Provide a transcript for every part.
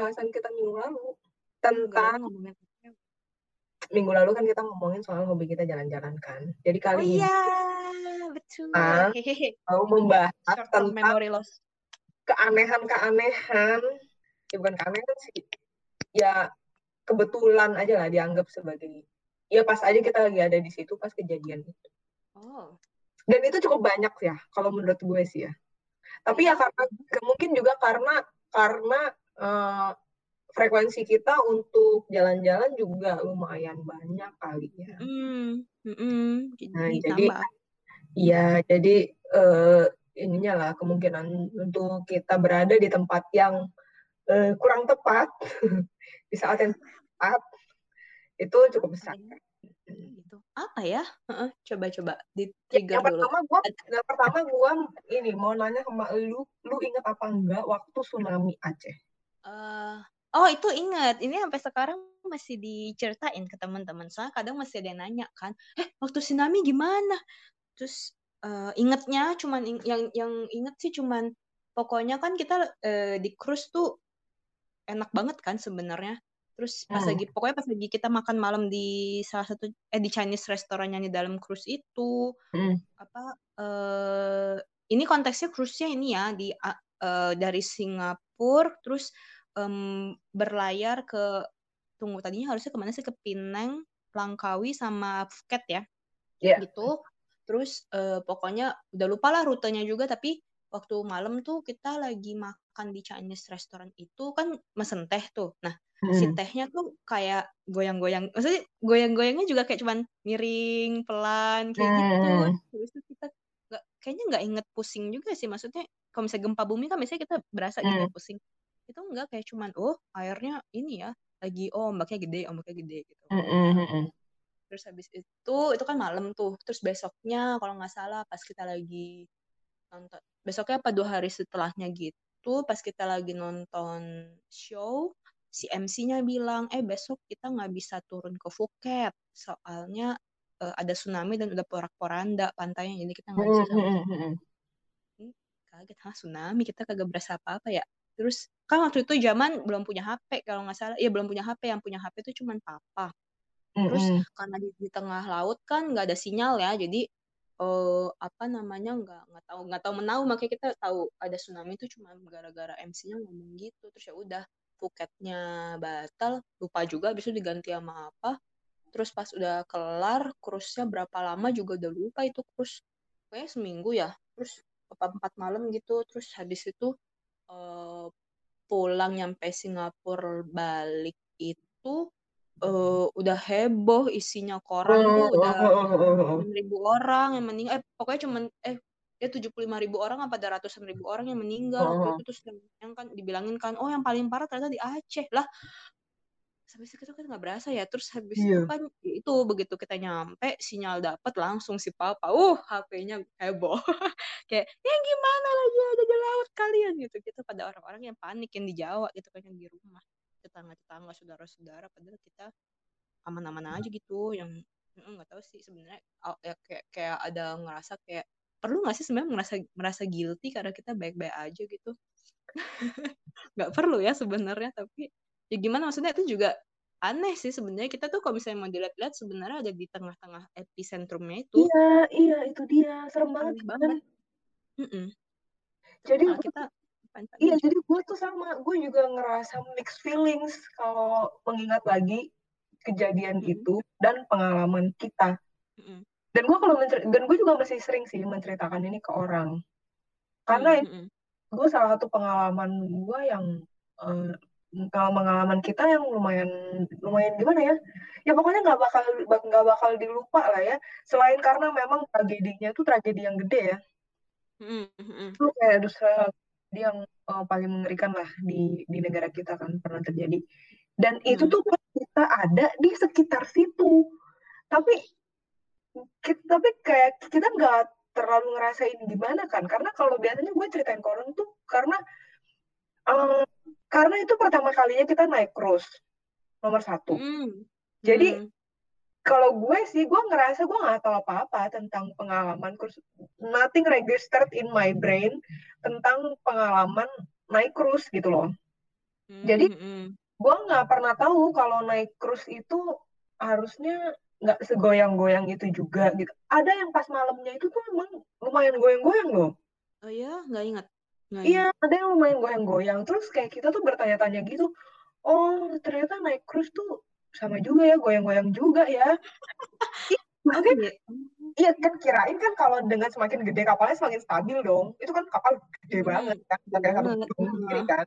bahasan kita minggu lalu Minggu lalu tentang minggu lalu kan kita ngomongin soal hobi kita jalan-jalan kan. Jadi Oh kali ini iya, betul. mau membahas Short tentang memory loss. keanehan-keanehan, ya bukan keanehan sih, ya kebetulan aja lah dianggap sebagai, ya pas aja kita lagi ada di situ pas kejadian itu. Oh, Dan itu cukup banyak ya, kalau menurut gue sih ya. Tapi ya karena mungkin juga karena karena eh, frekuensi kita untuk jalan-jalan juga lumayan banyak kali ya. mm Jadi Nah, jadi ya jadi eh, ininya lah kemungkinan untuk kita berada di tempat yang eh, kurang tepat di saat yang tepat itu cukup besar. Gitu. Apa ya? Coba-coba di Ya, trigger yang dulu. pertama gua yang pertama gua ini mau nanya sama lu, lu inget apa enggak waktu tsunami Aceh? Eh, oh itu ingat. Ini sampai sekarang masih diceritain ke teman-teman. Soalnya kadang masih ada yang nanya kan, eh waktu tsunami gimana? Terus eh, ingetnya cuman ing- yang yang inget sih cuman pokoknya kan kita eh, di cruise tuh enak banget kan sebenarnya. Terus pas Hmm. lagi pokoknya pas lagi kita makan malam di salah satu eh di Chinese restoran yang di dalam cruise itu Hmm. apa eh ini konteksnya cruise-nya ini ya di eh, dari Singapura terus em, berlayar ke tunggu tadinya harusnya ke mana sih ke Penang, Langkawi sama Phuket ya Iya. gitu. Terus eh, pokoknya udah lupa lah rutenya juga tapi waktu malam tuh kita lagi makan di Chinese restaurant itu kan mesen teh tuh. Nah, si Hmm. tehnya tuh kayak goyang-goyang. Maksudnya goyang-goyangnya juga kayak cuman miring, pelan kayak gitu. Hmm. Terus tuh kita nggak kayaknya nggak inget pusing juga sih. Maksudnya kalau misalnya gempa bumi kan biasanya kita berasa gitu Hmm. pusing. Itu enggak kayak cuman oh airnya ini ya lagi oh ombaknya gede, ombaknya gede gitu. Hmm, hmm, hmm, hmm. Terus habis itu, itu kan malam tuh. Terus besoknya kalau nggak salah pas kita lagi nonton, besoknya apa dua hari setelahnya gitu, pas kita lagi nonton show, si MC-nya bilang, eh besok kita nggak bisa turun ke Phuket, soalnya eh, ada tsunami dan udah porak-poranda pantainya, jadi kita nggak bisa Hmm, sama hmm, hmm, hmm. sekali. Kaget, hah tsunami, kita kagak berasa apa-apa ya. Terus kan waktu itu zaman belum punya HP kalau nggak salah, ya belum punya HP, yang punya HP itu cuman papa. Terus Hmm, karena di, di tengah laut kan nggak ada sinyal ya, jadi eh apa namanya nggak nggak tahu nggak tahu menau makanya kita tahu ada tsunami itu cuma gara-gara MC-nya ngomong gitu. Terus ya udah Phuketnya batal, lupa juga habis itu diganti sama apa. Terus pas udah kelar, cruise-nya berapa lama juga udah lupa itu cruise. Kayaknya seminggu ya. Terus apa empat malam gitu. Terus habis itu eh, pulang nyampe Singapura balik itu eh, udah heboh isinya koran tuh udah hmm. enam ribu orang yang meninggal eh pokoknya cuman eh ya tujuh puluh lima ribu orang apa ada ratusan ribu orang yang meninggal waktu itu terus yang kan dibilangin kan oh yang paling parah ternyata di Aceh lah sampai situ kan nggak berasa ya terus habis itu Iya. kan ya itu begitu kita nyampe sinyal dapat langsung si papa uh HP-nya heboh. Kayak ya gimana lagi ada di laut kalian? Gitu gitu. Pada orang-orang yang panik yang di Jawa gitu kan yang di rumah. Tetangga-tetangga saudara-saudara padahal kita aman-aman aja gitu yang nggak tahu sih sebenarnya ya, kayak kayak ada ngerasa kayak perlu nggak sih sebenarnya merasa merasa guilty karena kita baik-baik aja gitu? Nggak perlu ya sebenarnya tapi ya gimana maksudnya itu juga aneh sih sebenarnya kita tuh kalau misalnya mau dilihat-lihat sebenarnya ada di tengah-tengah epicentrumnya itu Iya, iya itu dia. Serem banget aneh banget Mm-mm. Terus Jadi gue kita Iya, jadi gue tuh sama, gue juga ngerasa mixed feelings kalau mengingat lagi kejadian Mm-mm. itu dan pengalaman kita. Mm-mm. Dan gue kalau dan gue juga masih sering sih menceritakan ini ke orang. Karena Mm-mm. gue salah satu pengalaman gue yang eh, kalau pengalaman kita yang lumayan lumayan gimana ya? Ya pokoknya nggak bakal nggak bakal dilupa lah ya. Selain karena memang tragedinya itu tragedi yang gede ya. Mm-mm. itu kayak dosa yang eh, paling mengerikan lah di di negara kita kan pernah terjadi dan itu Hmm. tuh pas kita ada di sekitar situ tapi kita, tapi kayak kita nggak terlalu ngerasain gimana kan karena kalau biasanya gue ceritain ke orang tuh karena eh, karena itu pertama kalinya kita naik cruise nomor satu Mm. jadi Mm. kalau gue sih gue ngerasa gue nggak tahu apa-apa tentang pengalaman cruise nothing registered in my brain tentang pengalaman naik cruise gitu loh Jadi Mm-mm. gue nggak pernah tahu kalau naik cruise itu harusnya nggak segoyang-goyang itu juga gitu. Ada yang pas malamnya itu tuh emang lumayan goyang-goyang loh. Oh ya, nggak ingat. Nggak Iya, ingat. ada yang lumayan goyang-goyang. Terus kayak kita tuh bertanya-tanya gitu, oh ternyata naik cruise tuh sama juga ya, goyang-goyang juga ya. Maksudnya, iya. iya kan kirain kan kalau dengan semakin gede kapalnya semakin stabil dong. Itu kan kapal gede banget kan, kayak satu sendiri kan.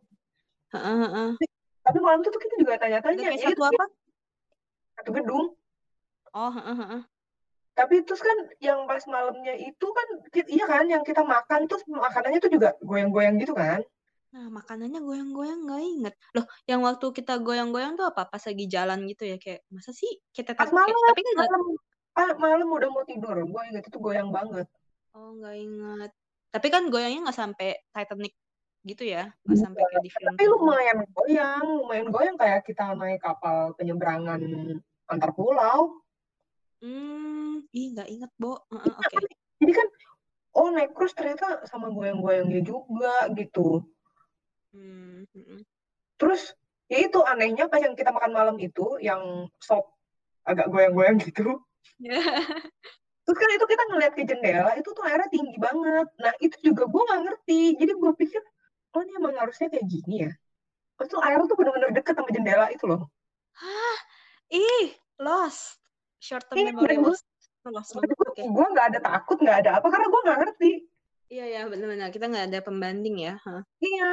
Tapi malam itu tuh kita juga tanya-tanya, ya satu itu apa? satu gedung. Oh, heeh, heeh. Tapi terus kan yang pas malamnya itu kan, iya kan, yang kita makan terus makanannya tuh juga goyang-goyang gitu kan. Nah, makanannya goyang-goyang nggak inget. Loh, yang waktu kita goyang-goyang tuh apa? Pas lagi jalan gitu ya, kayak masa sih kita Pas malam, tapi kan malam, ah, malam udah mau tidur, gue inget itu goyang banget. oh nggak inget. Tapi kan goyangnya nggak sampai Titanic gitu ya, nggak sampai kayak di film. Tapi lumayan goyang, lumayan goyang kayak kita naik kapal penyeberangan antar pulau. Hmm, ih nggak inget, Bo. Oke. Jadi kan, oh naik cruise ternyata sama goyang-goyangnya juga gitu. Hmm, hmm. Terus ya itu anehnya pas yang kita makan malam itu, yang sop agak goyang-goyang gitu. Terus kan itu kita ngeliat ke jendela, itu tuh airnya tinggi banget. Nah itu juga gue nggak ngerti. Jadi gue pikir, oh ini emang harusnya kayak gini ya. Terus tuh air tuh bener-bener deket sama jendela itu loh. Hah, ih, lost. Short term Iya, memory banget. Oke. gue nggak ada takut, nggak ada apa, karena gue nggak ngerti. Iya ya, benar-benar. Kita nggak ada pembanding ya. Hah. Iya,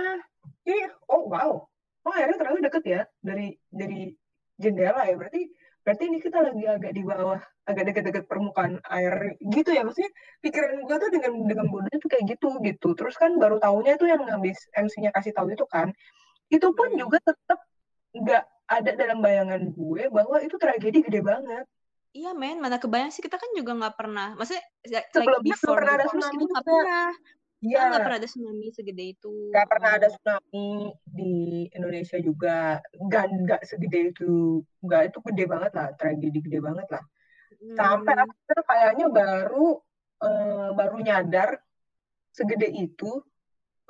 iya. Oh wow, oh airnya ternyata deket ya dari dari jendela ya. Berarti berarti ini kita lagi agak di bawah, agak deket-deket permukaan air gitu ya. Maksudnya pikiran gue tuh dengan dengan bodohnya tuh kayak gitu gitu. Terus kan baru tahunya tuh yang habis MC-nya kasih tahu itu kan, itu pun Hmm. juga tetap nggak ada dalam bayangan gue bahwa itu tragedi gede banget. Iya men, mana kebayang sih kita kan juga nggak pernah. Maksudnya like Sebelumnya belum before pernah ada cruise tsunami kita nggak pernah. Iya, Ah, nggak pernah ada tsunami segede itu. nggak pernah ada tsunami di Indonesia juga. Nggak nggak segede itu, nggak itu gede banget lah, tragedi gede banget lah. Sampai Hmm. akhirnya kayaknya baru eh, baru nyadar segede itu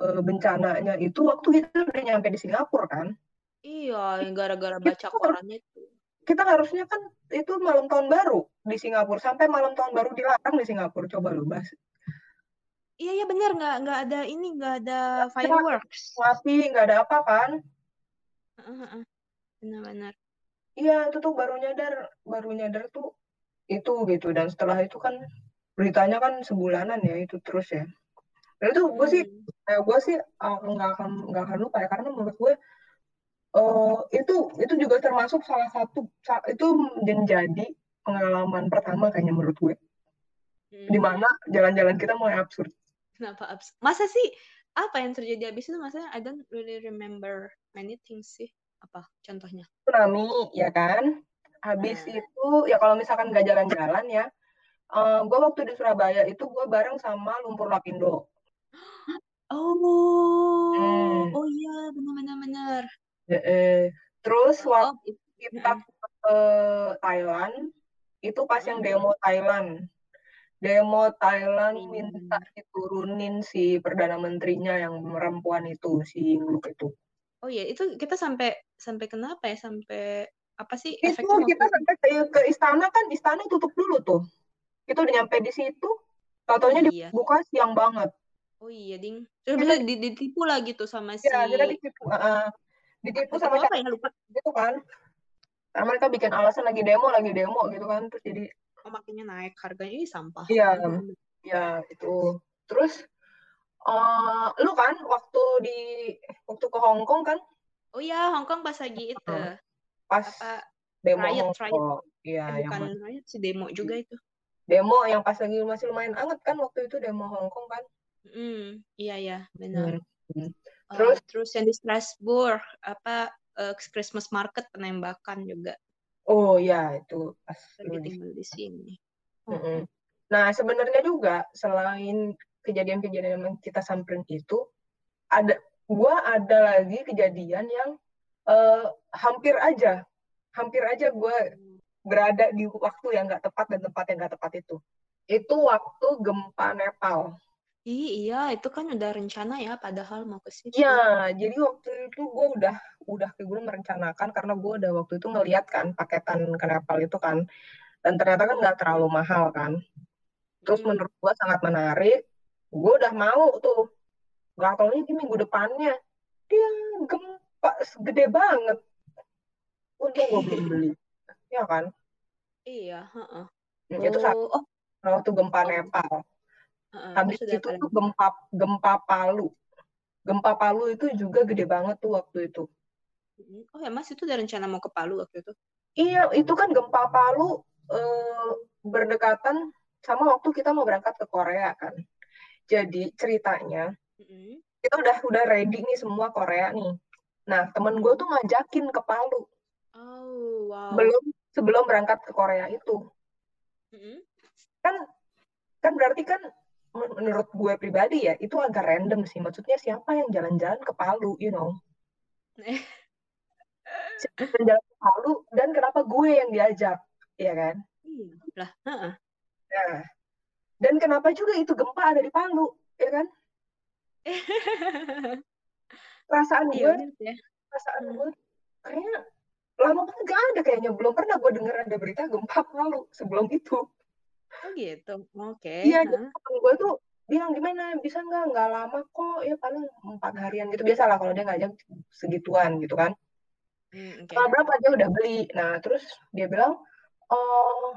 eh, bencananya itu waktu kita udah nyampe di Singapura kan. Iya, gara-gara baca korannya itu. Kita harusnya kan itu malam tahun baru di Singapura sampai malam tahun baru dilarang di Singapura coba lu bahas Iya, iya benar nggak nggak ada ini nggak ada fireworks. ngapi nggak ada apa kan. Benar-benar. iya itu tuh baru nyadar baru nyadar tuh itu gitu dan setelah itu kan beritanya kan sebulanan ya itu terus ya dan itu gue sih Hmm. eh, gue sih uh, nggak akan nggak akan lupa ya karena menurut gue eh, itu itu juga termasuk salah satu sa- itu menjadi pengalaman pertama kayaknya menurut gue di Hmm. mana jalan-jalan kita mulai absurd Kenapa abs? Masa sih apa yang terjadi abis itu? Maksudnya I don't really remember many things sih. Apa contohnya? tsunami ya kan habis Nah. itu ya kalau misalkan nggak jalan-jalan ya eh gue waktu di Surabaya itu gue bareng sama Lumpur Lapindo Eh, terus Oh, waktu oh, it- kita ke Thailand itu pas yang demo Thailand. Demo Thailand Iya, minta diturunin si perdana menterinya yang perempuan itu si Nguluk itu. Oh iya, itu kita sampai sampai kenapa ya? Sampai apa sih itu kita sampai ke, ke istana kan istana tutup dulu tuh. Kita udah nyampe di situ tau-taunya Iya. dibuka siang banget. Oh iya, ding. Terus kita bisa di- ditipu lah gitu sama si ya kita ditipu uh, ditipu sama apa siapa ya lupa. gitu kan karena mereka bikin alasan lagi demo lagi demo gitu kan terus jadi Oh, makanya naik harganya ini sampah. iya Mhm. ya itu terus eh lu kan waktu di waktu ke Hong Kong kan Oh iya, Hong Kong pas lagi itu uh, pas apa demo riot Hong riot. Kong Eh, iya yang bukan riot sih demo juga itu. demo yang pas lagi masih lumayan anget kan waktu itu demo Hong Kong kan Hmm, iya ya, benar. Hmm. Terus terus yang di Strasbourg apa eh, Christmas market penembakan juga oh ya itu pas lagi di tinggal di sini. Mm-mm. Nah, sebenarnya juga selain kejadian-kejadian yang kita samperin itu, ada gua ada lagi kejadian yang eh, hampir aja, hampir aja gua berada di waktu yang nggak tepat dan tempat yang nggak tepat itu. Itu waktu gempa Nepal. Ih, iya, itu kan udah rencana ya, padahal mau ke situ. Iya, jadi waktu itu gue udah udah kayak gue merencanakan karena gue udah waktu itu ngeliat kan paketan ke Nepal itu kan, dan ternyata kan nggak terlalu mahal kan. Terus Hmm. menurut gue sangat menarik, gue udah mau tuh. Gak taunya di minggu depannya dia gempa gede banget. Untung gue belum beli, ya kan? Iya, heeh. Hmm, Itu saat Oh, oh, waktu gempa oh, Nepal. Heeh. Habis itu tuh gempa gempa Palu. Gempa Palu itu juga gede banget tuh waktu itu. Mm. Oh ya Mas, itu udah rencana mau ke Palu waktu itu? Iya, itu kan gempa Palu eh, berdekatan sama waktu kita mau berangkat ke Korea kan. Jadi ceritanya Mm-mm. kita udah udah ready nih semua Korea nih. Nah, temen gue tuh ngajakin ke Palu Oh, wow. belum sebelum berangkat ke Korea itu. Mm-mm. Kan kan berarti kan menurut gue pribadi ya itu agak random sih. Maksudnya siapa yang jalan-jalan ke Palu, you know? Siapa yang jalan ke Palu dan kenapa gue yang diajak, ya kan? Iya, lah, heeh. Nah, dan kenapa juga itu gempa ada di Palu, ya kan? Perasaan Iya, gue, ya. perasaan Hmm. gue kayaknya lama banget gak ada kayaknya. Belum pernah gue denger ada berita gempa Palu sebelum itu. Oh gitu, oke. Iya, jadi temen gue tuh bilang gimana? Bisa nggak? Nggak lama kok. Ya paling empat harian gitu. Biasa lah kalau dia ngajak segituan gitu kan. Hmm, oke. tanggal berapa dia udah beli. Nah terus dia bilang oh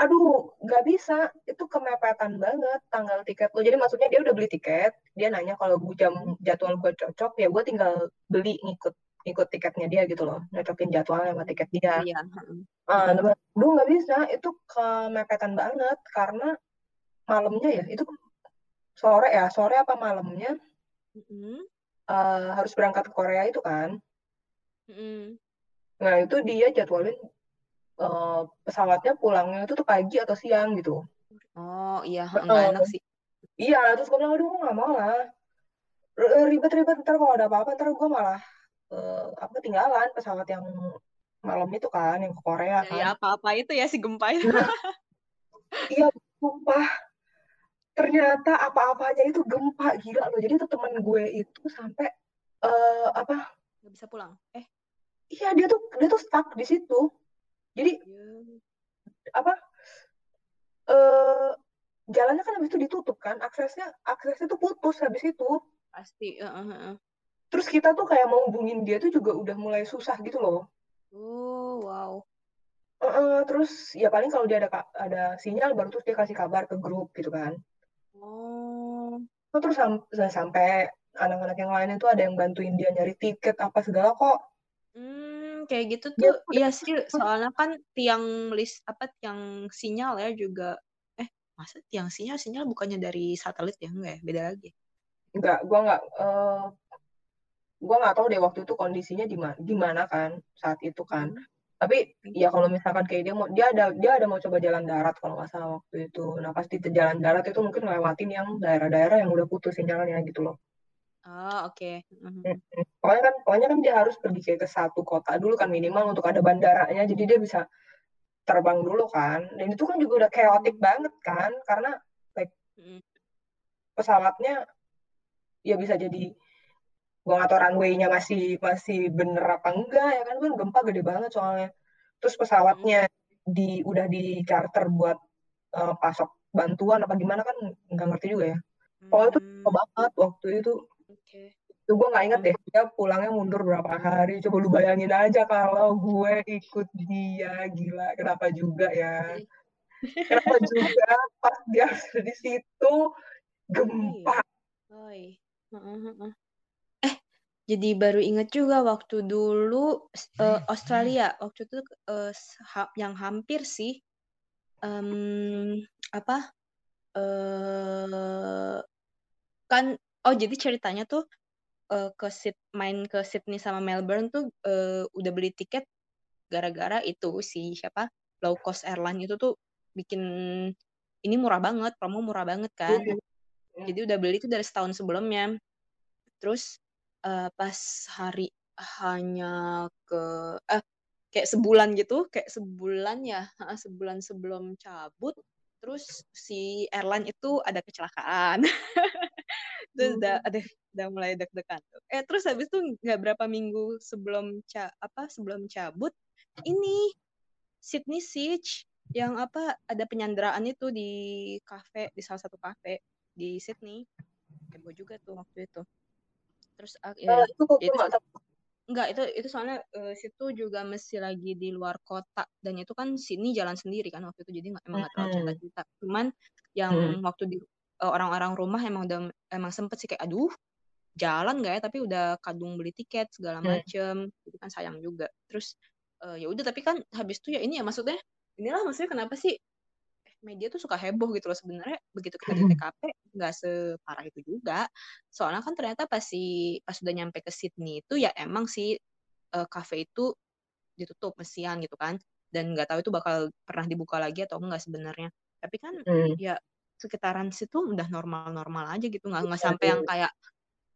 aduh nggak bisa. Itu kemepetan banget tanggal tiket lo jadi maksudnya dia udah beli tiket. Dia nanya kalau gue jam jadwal gue cocok ya gue tinggal beli ngikut ikut tiketnya dia gitu loh nyocokin jadwalnya sama tiket dia Iya, heeh. ah bilang, aduh nggak bisa itu kemepetan banget karena malamnya ya itu sore ya sore apa malamnya Mm-mm. eh, harus berangkat ke Korea itu kan Mm-mm. nah itu dia jadwalin eh, pesawatnya pulangnya itu tuh pagi atau siang gitu Oh iya, heeh, nggak Heeh. enak sih. iya terus gue bilang aduh gue nggak mau lah ribet-ribet ntar kalau ada apa-apa ntar gue malah eh, apa ketinggalan pesawat yang malam itu kan yang ke Korea Ya, kan ya apa-apa itu ya si gempa itu. nah iya sumpah ternyata apa-apanya itu gempa gila loh jadi tuh temen gue itu sampai eh, apa Nggak bisa pulang. Eh, iya dia tuh dia tuh stuck di situ jadi iya. apa eh jalannya kan habis itu ditutup kan aksesnya aksesnya tuh putus habis itu Pasti. heeh, heeh. Terus kita tuh kayak mau hubungin dia tuh juga udah mulai susah gitu loh Oh, wow. Eh, terus ya paling kalau dia ada ada sinyal baru terus dia kasih kabar ke grup gitu kan Oh, terus sam- sampai anak-anak yang lain itu ada yang bantuin dia nyari tiket apa segala kok hmm, kayak gitu tuh, tuh udah iya sih. Soalnya kan tiang list apa tiang sinyal ya juga. Eh, masa tiang sinyal sinyal bukannya dari satelit ya enggak ya? Beda lagi. nggak gua nggak eh gua nggak tahu deh waktu itu kondisinya di mana gimana kan saat itu kan Hmm. tapi ya kalau misalkan kayak dia mau dia ada dia ada mau coba jalan darat kalau nggak salah waktu itu nah pasti di jalan darat itu mungkin lewatin yang daerah-daerah yang udah putus sinyalnya gitu loh Oh, oke. Mhm. Mm-mm. pokoknya kan pokoknya kan dia harus pergi kayak ke satu kota dulu kan minimal untuk ada bandaranya jadi dia bisa terbang dulu kan dan itu kan juga udah chaotic banget kan karena like Mm. pesawatnya ya bisa jadi gua nggak tahu runway-nya masih masih bener apa enggak ya kan? Kan gempa gede banget soalnya. Terus pesawatnya di udah di charter buat eh, pasok bantuan apa gimana kan nggak ngerti juga ya. Pokoknya itu Hmm, banget waktu itu. Oke. itu gue nggak inget deh dia pulangnya mundur berapa hari. Coba lu bayangin aja kalau gue ikut dia gila kenapa juga ya? Kenapa juga pas dia di situ gempa. Oi. Eh, jadi baru inget juga waktu dulu eh, Australia. Waktu itu ha- yang hampir sih em, apa eh kan oh jadi ceritanya tuh eh, ke Sid main ke Sydney sama Melbourne tuh eh, udah beli tiket gara-gara itu si siapa low cost airline itu tuh bikin ini murah banget promo murah banget kan. Jadi udah beli itu dari setahun sebelumnya. Terus eh, pas hari hanya ke eh kayak sebulan gitu kayak sebulan ya sebulan sebelum cabut terus si airline itu ada kecelakaan. Terus udah Hmm. ada udah mulai deg-degan eh terus habis itu nggak berapa minggu sebelum ca apa sebelum cabut ini Sydney Siege yang apa ada penyanderaan itu di kafe di salah satu kafe di Sydney. Heboh juga tuh waktu itu terus ah, ya, itu kok itu. Enggak, itu itu soalnya eh, situ juga masih lagi di luar kota dan itu kan sini jalan sendiri kan waktu itu jadi nggak emang nggak terlalu Hmm. cerita-cerita. Cuman yang Hmm. waktu di eh, orang-orang rumah emang udah emang sempet sih kayak aduh jalan nggak ya tapi udah kadung beli tiket segala Hmm. macem jadi kan sayang juga. Terus eh, ya udah tapi kan habis itu ya ini ya maksudnya inilah maksudnya kenapa sih media tuh suka heboh gitu loh. Sebenarnya begitu kita di TKP nggak separah itu juga. Soalnya kan ternyata pas si pas sudah nyampe ke Sydney itu ya emang si eh, cafe itu ditutup mesian gitu kan. Dan nggak tahu itu bakal pernah dibuka lagi atau enggak sebenarnya. Tapi kan Hmm. ya sekitaran situ udah normal-normal aja gitu. Nggak nggak Iya, sampai iya. yang kayak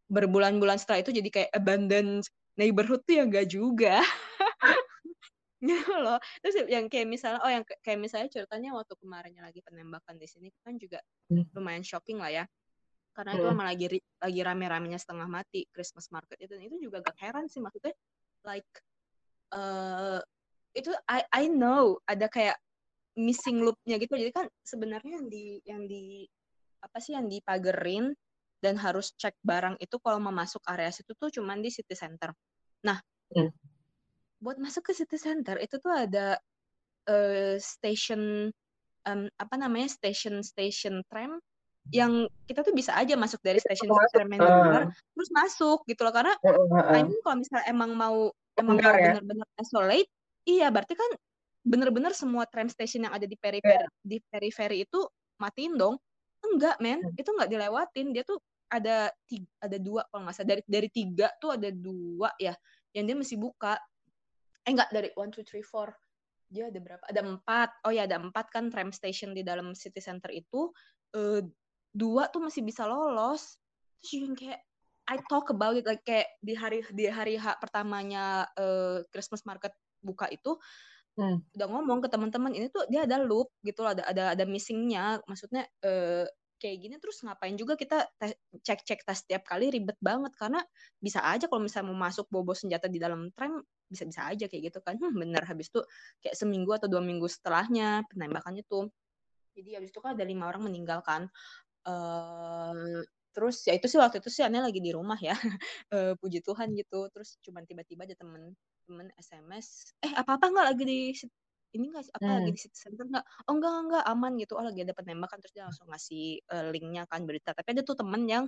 berbulan-bulan setelah itu jadi kayak abandoned neighborhood tuh ya nggak juga gitu loh terus yang kayak misalnya oh yang kayak misalnya ceritanya waktu kemarinnya lagi penembakan di sini kan juga Hmm. lumayan shocking lah ya karena itu Hmm. emang lagi lagi rame-ramenya setengah mati Christmas market itu dan itu juga gak heran sih maksudnya like eh itu I I know ada kayak missing loop-nya gitu jadi kan sebenarnya yang di yang di apa sih yang dipagerin dan harus cek barang itu kalau mau masuk area situ tuh cuman di city center nah Hmm. Buat masuk ke city center itu tuh ada eh, station em, apa namanya station station tram yang kita tuh bisa aja masuk dari tram yang di luar terus masuk gitu loh karena Heeh, heeh. I mean kalau misalnya emang mau emang mau Benar ya? bener-bener isolate iya berarti kan bener-bener semua tram station yang ada di periferi Iya. di periferi itu matiin dong enggak men Hmm. itu enggak dilewatin dia tuh ada tiga, ada dua kalau nggak salah dari dari tiga tuh ada dua ya yang dia masih buka eh enggak dari one two three four. Dia ada berapa? Ada empat. Oh ya ada empat kan tram station di dalam city center itu. Eh, dua tuh masih bisa lolos. Terus yang kayak I talk about it like kayak di hari di hari H pertamanya eh, Christmas market buka itu Hmm. udah ngomong ke teman-teman ini tuh dia ada loop gitu loh, ada ada ada missingnya. Maksudnya eh, kayak gini terus ngapain juga kita cek-cek tas setiap kali ribet banget. Karena bisa aja kalau misalnya mau masuk bobo senjata di dalam tram bisa-bisa aja kayak gitu kan. Hmm, bener. Habis itu kayak seminggu atau dua minggu setelahnya penembakan itu. Jadi habis itu kan ada lima orang meninggal kan eh terus ya itu sih waktu itu sih aneh lagi di rumah ya. Eh, puji Tuhan gitu. Terus cuman tiba-tiba ada temen temen SMS eh apa apa nggak lagi di ini nggak apa lagi Hmm. di city center nggak oh enggak enggak aman gitu oh lagi ada penembakan terus dia langsung ngasih eh, linknya kan berita tapi ada tuh temen yang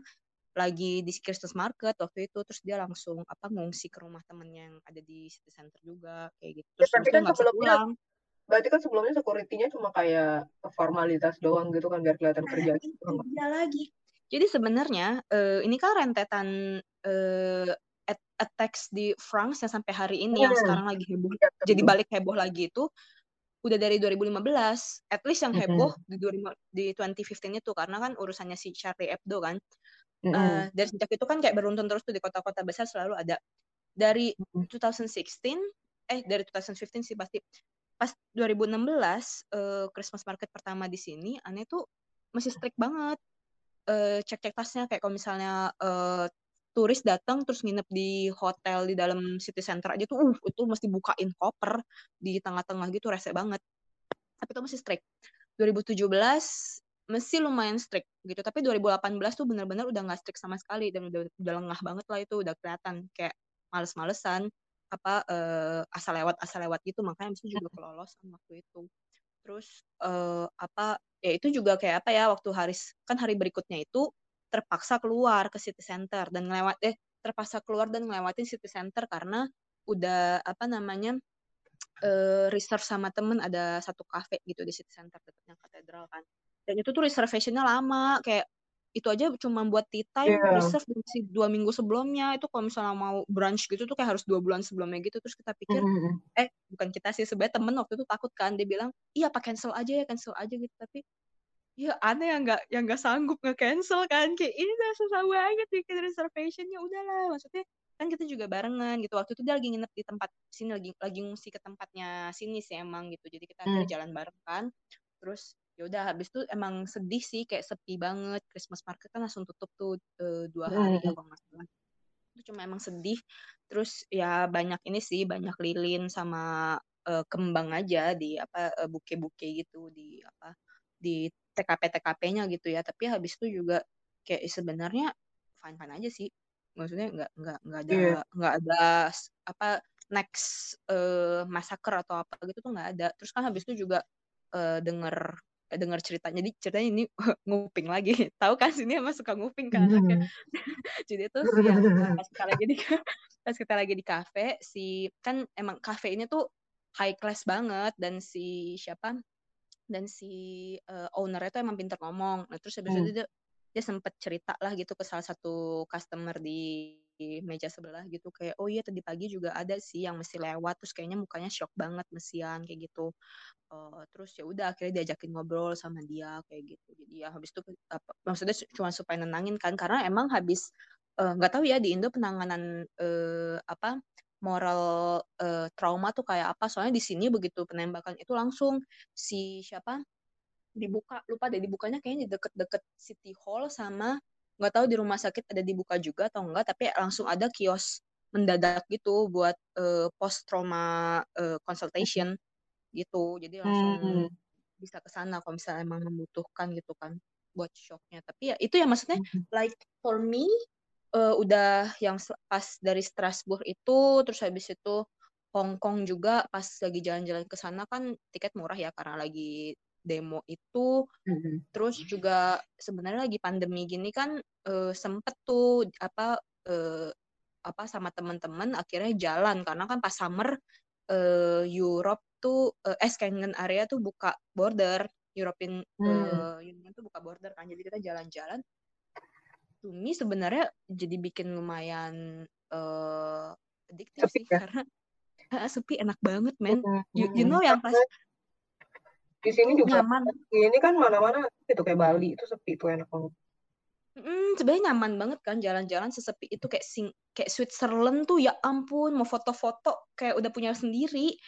lagi di Christmas market waktu itu terus dia langsung apa ngungsi ke rumah temennya yang ada di city center juga kayak gitu Ya, terus tapi habis itu kan sebelumnya pulang berarti kan sebelumnya security-nya cuma kayak formalitas doang gitu kan biar kelihatan Nah, kerja. itu dia lagi. Jadi sebenarnya eh, ini kan rentetan eh, at- attacks di France yang sampai hari ini yang Hmm. sekarang lagi heboh. Iya, Jadi balik heboh lagi itu udah dari 2015. At least yang heboh Mm-mm. di 2000 di 2015 itu karena kan urusannya si Charlie Hebdo kan. Mm-mm. Eh, dari sejak itu kan kayak beruntun terus tuh di kota-kota besar selalu ada. Dari Mm-mm. 2016 eh dari 2015 sih pasti pas 2016 eh, Christmas market pertama di sini aneh tuh masih strict banget eh, cek-cek tasnya kayak kalau misalnya eh, turis datang terus nginep di hotel di dalam city center aja tuh uh itu mesti bukain koper di tengah-tengah gitu rese banget. Tapi itu masih strict. 2017 masih lumayan strict gitu tapi 2018 tuh bener-bener udah nggak strict sama sekali dan udah udah lengah banget lah itu udah kelihatan kayak males-malesan apa eh, asal lewat asal lewat gitu. Makanya mesti juga kelolosan waktu itu. Terus eh, apa ya itu juga kayak apa ya waktu hari kan hari berikutnya itu terpaksa keluar ke city center dan ngelewat eh terpaksa keluar dan ngelewatin city center karena udah apa namanya eh, reserve sama temen ada satu cafe gitu di city center dekatnya katedral kan. Dan itu tuh reservationnya lama kayak itu aja cuma buat tea time Iya. reserve masih dua minggu sebelumnya. Itu kalau misalnya mau brunch gitu tuh kayak harus dua bulan sebelumnya gitu. Terus kita pikir Mm-mm. eh bukan kita sih. Sebenarnya temen waktu itu takut kan dia bilang iya pak cancel aja ya cancel aja gitu. Tapi ya aneh yang nggak yang nggak sanggup nge cancel kan kayak ini udah susah banget bikin reservationnya udahlah. Maksudnya kan kita juga barengan gitu. Waktu itu dia lagi nginep di tempat sini lagi lagi ngungsi ke tempatnya sini sih emang gitu. Jadi kita Hmm. jalan bareng kan. Terus ya udah habis itu emang sedih sih kayak sepi banget. Christmas market kan langsung tutup tuh uh, dua hari ya kalau nggak salah. Itu cuma emang sedih. Terus ya banyak ini sih banyak lilin sama uh, kembang aja di apa uh, buke-buke gitu di apa di TKP TKP-nya gitu ya. Tapi habis itu juga kayak sebenarnya fine fine aja sih. Maksudnya nggak nggak nggak ada yeah. nggak ada apa next uh, massacre atau apa gitu tuh nggak ada. Terus kan habis itu juga uh, denger dengar ceritanya jadi ceritanya ini nguping lagi. Tahu kan sini emang suka nguping kan hmm. jadi itu yang pas kita lagi di pas kita lagi di kafe si kan emang kafe ini tuh high class banget. Dan si siapa dan si uh, ownernya tuh emang pinter ngomong. Nah terus habis hmm. itu dia, dia sempet cerita lah gitu ke salah satu customer di meja sebelah gitu kayak oh iya tadi pagi juga ada sih yang mesti lewat. Terus kayaknya mukanya shock banget mesian kayak gitu. Uh, terus ya udah akhirnya diajakin ngobrol sama dia kayak gitu. Jadi ya habis itu apa, maksudnya cuma supaya nenangin kan karena emang habis eh, nggak uh, tahu ya di Indo penanganan uh, apa moral uh, trauma tuh kayak apa soalnya di sini begitu penembakan itu langsung si siapa dibuka lupa deh dibukanya kayaknya di deket-deket city hall sama nggak tahu di rumah sakit ada dibuka juga atau enggak tapi langsung ada kios mendadak gitu buat uh, post trauma uh, consultation gitu jadi langsung hmm. bisa ke sana kalau misalnya emang membutuhkan gitu kan buat shocknya tapi ya itu ya maksudnya hmm. like for me uh, udah yang pas dari Strasbourg itu terus habis itu Hong Kong juga pas lagi jalan-jalan ke sana kan tiket murah ya karena lagi demo itu. Hmm terus juga sebenarnya lagi pandemi gini kan uh, sempet tuh apa uh, apa sama teman-teman akhirnya jalan. Karena kan pas summer uh, Europe tuh uh, eh Schengen area tuh buka border. European hmm. uh, Union tuh buka border kan. Jadi kita jalan-jalan Tumi sebenarnya jadi bikin lumayan uh, addictive sih ya? karena uh, sepi enak banget men hmm. you, you know yang pas di sini juga nyaman. ini kan mana-mana itu kayak Bali itu sepi tuh enak banget Hmm, sebenarnya nyaman banget kan jalan-jalan sesepi itu kayak sing kayak Switzerland tuh ya ampun mau foto-foto kayak udah punya sendiri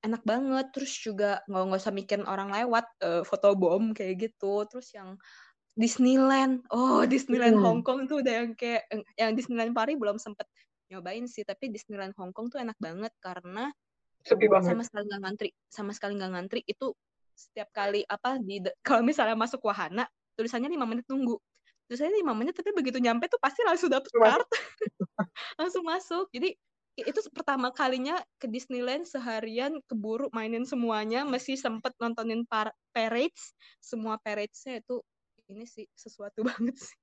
enak banget terus juga nggak nggak usah mikirin orang lewat uh, foto bom kayak gitu terus yang Disneyland. Oh Disneyland hmm. Hong Kong tuh udah yang kayak yang Disneyland Paris belum sempet nyobain sih tapi Disneyland Hong Kong tuh enak banget karena sepi banget. sama sekali nggak ngantri sama sekali nggak ngantri. Itu setiap kali apa di kalau misalnya masuk wahana tulisannya lima menit nunggu. Tulisannya lima menit tapi begitu nyampe tuh pasti langsung dapet kartu langsung masuk. Jadi itu pertama kalinya ke Disneyland seharian keburu mainin semuanya. Masih sempet nontonin par parades. Semua paradesnya itu ini sih sesuatu banget sih.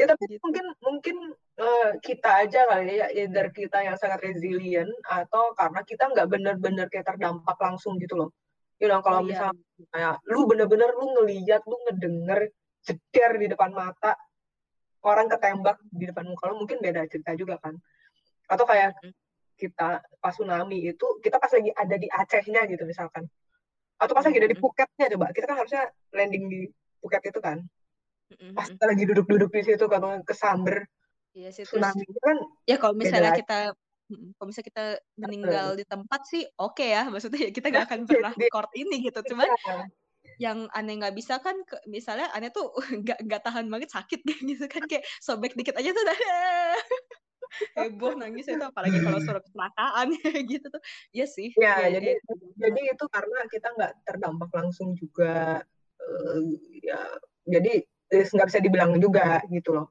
Ya tapi gitu. mungkin mungkin uh, kita aja kali ya dari kita yang sangat resilient atau karena kita nggak benar-benar kayak terdampak langsung gitu loh. You know kalau oh, iya. misalnya kayak lu bener-bener lu ngeliat lu ngedenger jeder di depan mata orang ketembak di depan muka lu mungkin beda cerita juga kan. Atau kayak kita pas tsunami itu kita pas lagi ada di Acehnya gitu misalkan. Atau pas lagi ada di Phuketnya coba kita kan harusnya landing di Phuket itu kan? Pas kita lagi duduk-duduk di situ kalau kesamber. Iya sih tsunami itu kan ya kalau misalnya kita kalau misalnya kita meninggal di tempat sih oke okay ya maksudnya ya kita gak akan pernah record ini gitu. cuman iya. yang aneh nggak bisa kan misalnya aneh tuh nggak nggak tahan banget sakit gitu kan kayak sobek dikit aja tuh heboh nangis itu apalagi kalau surat kecelakaan gitu tuh. Ya sih ya, ya jadi ya. jadi itu karena kita nggak terdampak langsung juga uh, ya jadi nggak bisa dibilang juga gitu loh.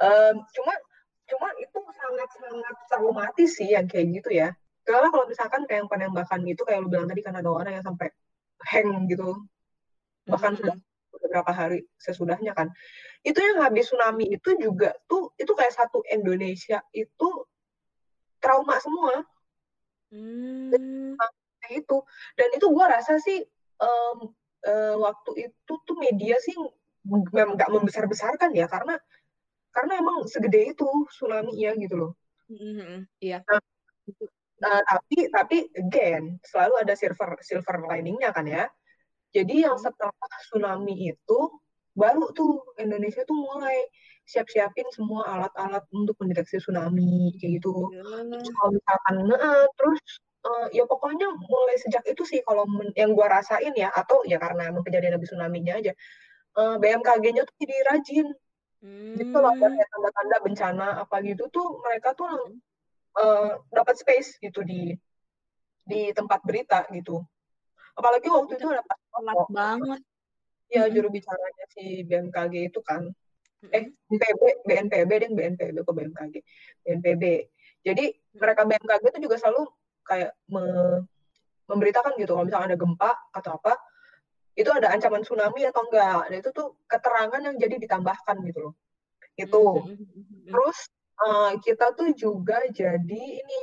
Um, cuma cuma itu sangat sangat traumatis sih yang kayak gitu ya. Karena kalau misalkan kayak yang penembakan itu kayak lu bilang tadi kan ada orang yang sampai hang gitu. Bahkan mm -hmm. sudah beberapa hari sesudahnya kan. Itu yang habis tsunami itu juga tuh itu kayak satu Indonesia itu trauma semua. Hmm. itu dan itu gue rasa sih um, uh, waktu itu tuh media sih memang nggak membesar besarkan ya karena karena emang segede itu tsunami ya gitu loh mm-hmm. iya nah, uh, tapi tapi again selalu ada silver silver liningnya kan ya jadi yang setelah tsunami itu baru tuh Indonesia tuh mulai siap-siapin semua alat-alat untuk mendeteksi tsunami kayak gitu. Hmm. Terus kalau misalkan nah, terus uh, ya pokoknya mulai sejak itu sih kalau yang gue rasain ya atau ya karena emang kejadian habis tsunami-nya aja uh, BMKG-nya tuh jadi rajin. Hmm. jadi kalau ada tanda-tanda bencana apa gitu tuh mereka tuh uh, dapat space gitu di di tempat berita gitu. Apalagi waktu itu, itu ada pas banget. Ya juru bicaranya si BMKG itu kan. Eh BNPB BNPB dan BNPB ke BMKG BNPB jadi mereka BMKG itu juga selalu kayak me memberitakan gitu kalau misalnya ada gempa atau apa itu ada ancaman tsunami atau enggak. Dan itu tuh keterangan yang jadi ditambahkan gitu loh. Itu terus uh, kita tuh juga jadi ini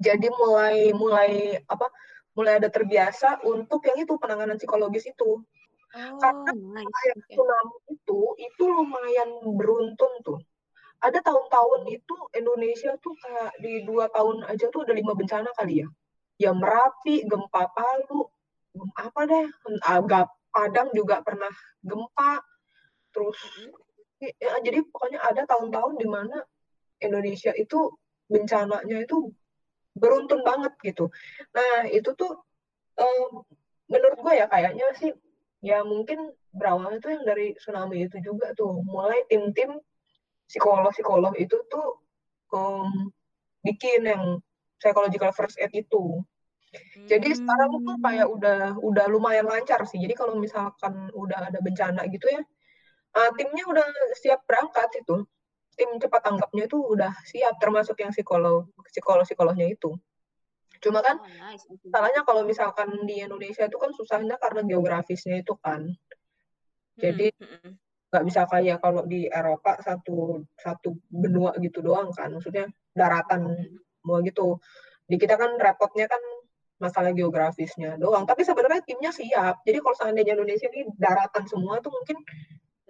jadi mulai mulai apa mulai ada terbiasa untuk yang itu penanganan psikologis itu. Oh, karena nice. tsunami itu itu lumayan beruntun tuh ada tahun-tahun itu Indonesia tuh kayak di dua tahun aja tuh ada lima bencana kali ya. Ya Merapi, gempa Palu, apa deh, agak Padang juga pernah gempa. Terus ya, jadi pokoknya ada tahun-tahun di mana Indonesia itu bencananya itu beruntun banget gitu. Nah itu tuh eh, menurut gue ya kayaknya sih ya mungkin berawal itu yang dari tsunami itu juga tuh mulai tim-tim psikolog-psikolog itu tuh um, bikin yang psychological first aid itu. Jadi hmm. sekarang tuh kayak udah udah lumayan lancar sih. Jadi kalau misalkan udah ada bencana gitu ya, uh, timnya udah siap berangkat itu. Tim cepat tanggapnya itu udah siap termasuk yang psikolog psikolog psikolognya itu. Cuma kan oh, nice. salahnya kalau misalkan di Indonesia itu kan susahnya karena geografisnya itu kan. Jadi hmm. hmm nggak bisa kayak kalau di Eropa satu satu benua gitu doang kan. Maksudnya daratan semua gitu. Di kita kan repotnya kan masalah geografisnya doang. Tapi sebenarnya timnya siap. Jadi kalau seandainya Indonesia ini daratan semua tuh mungkin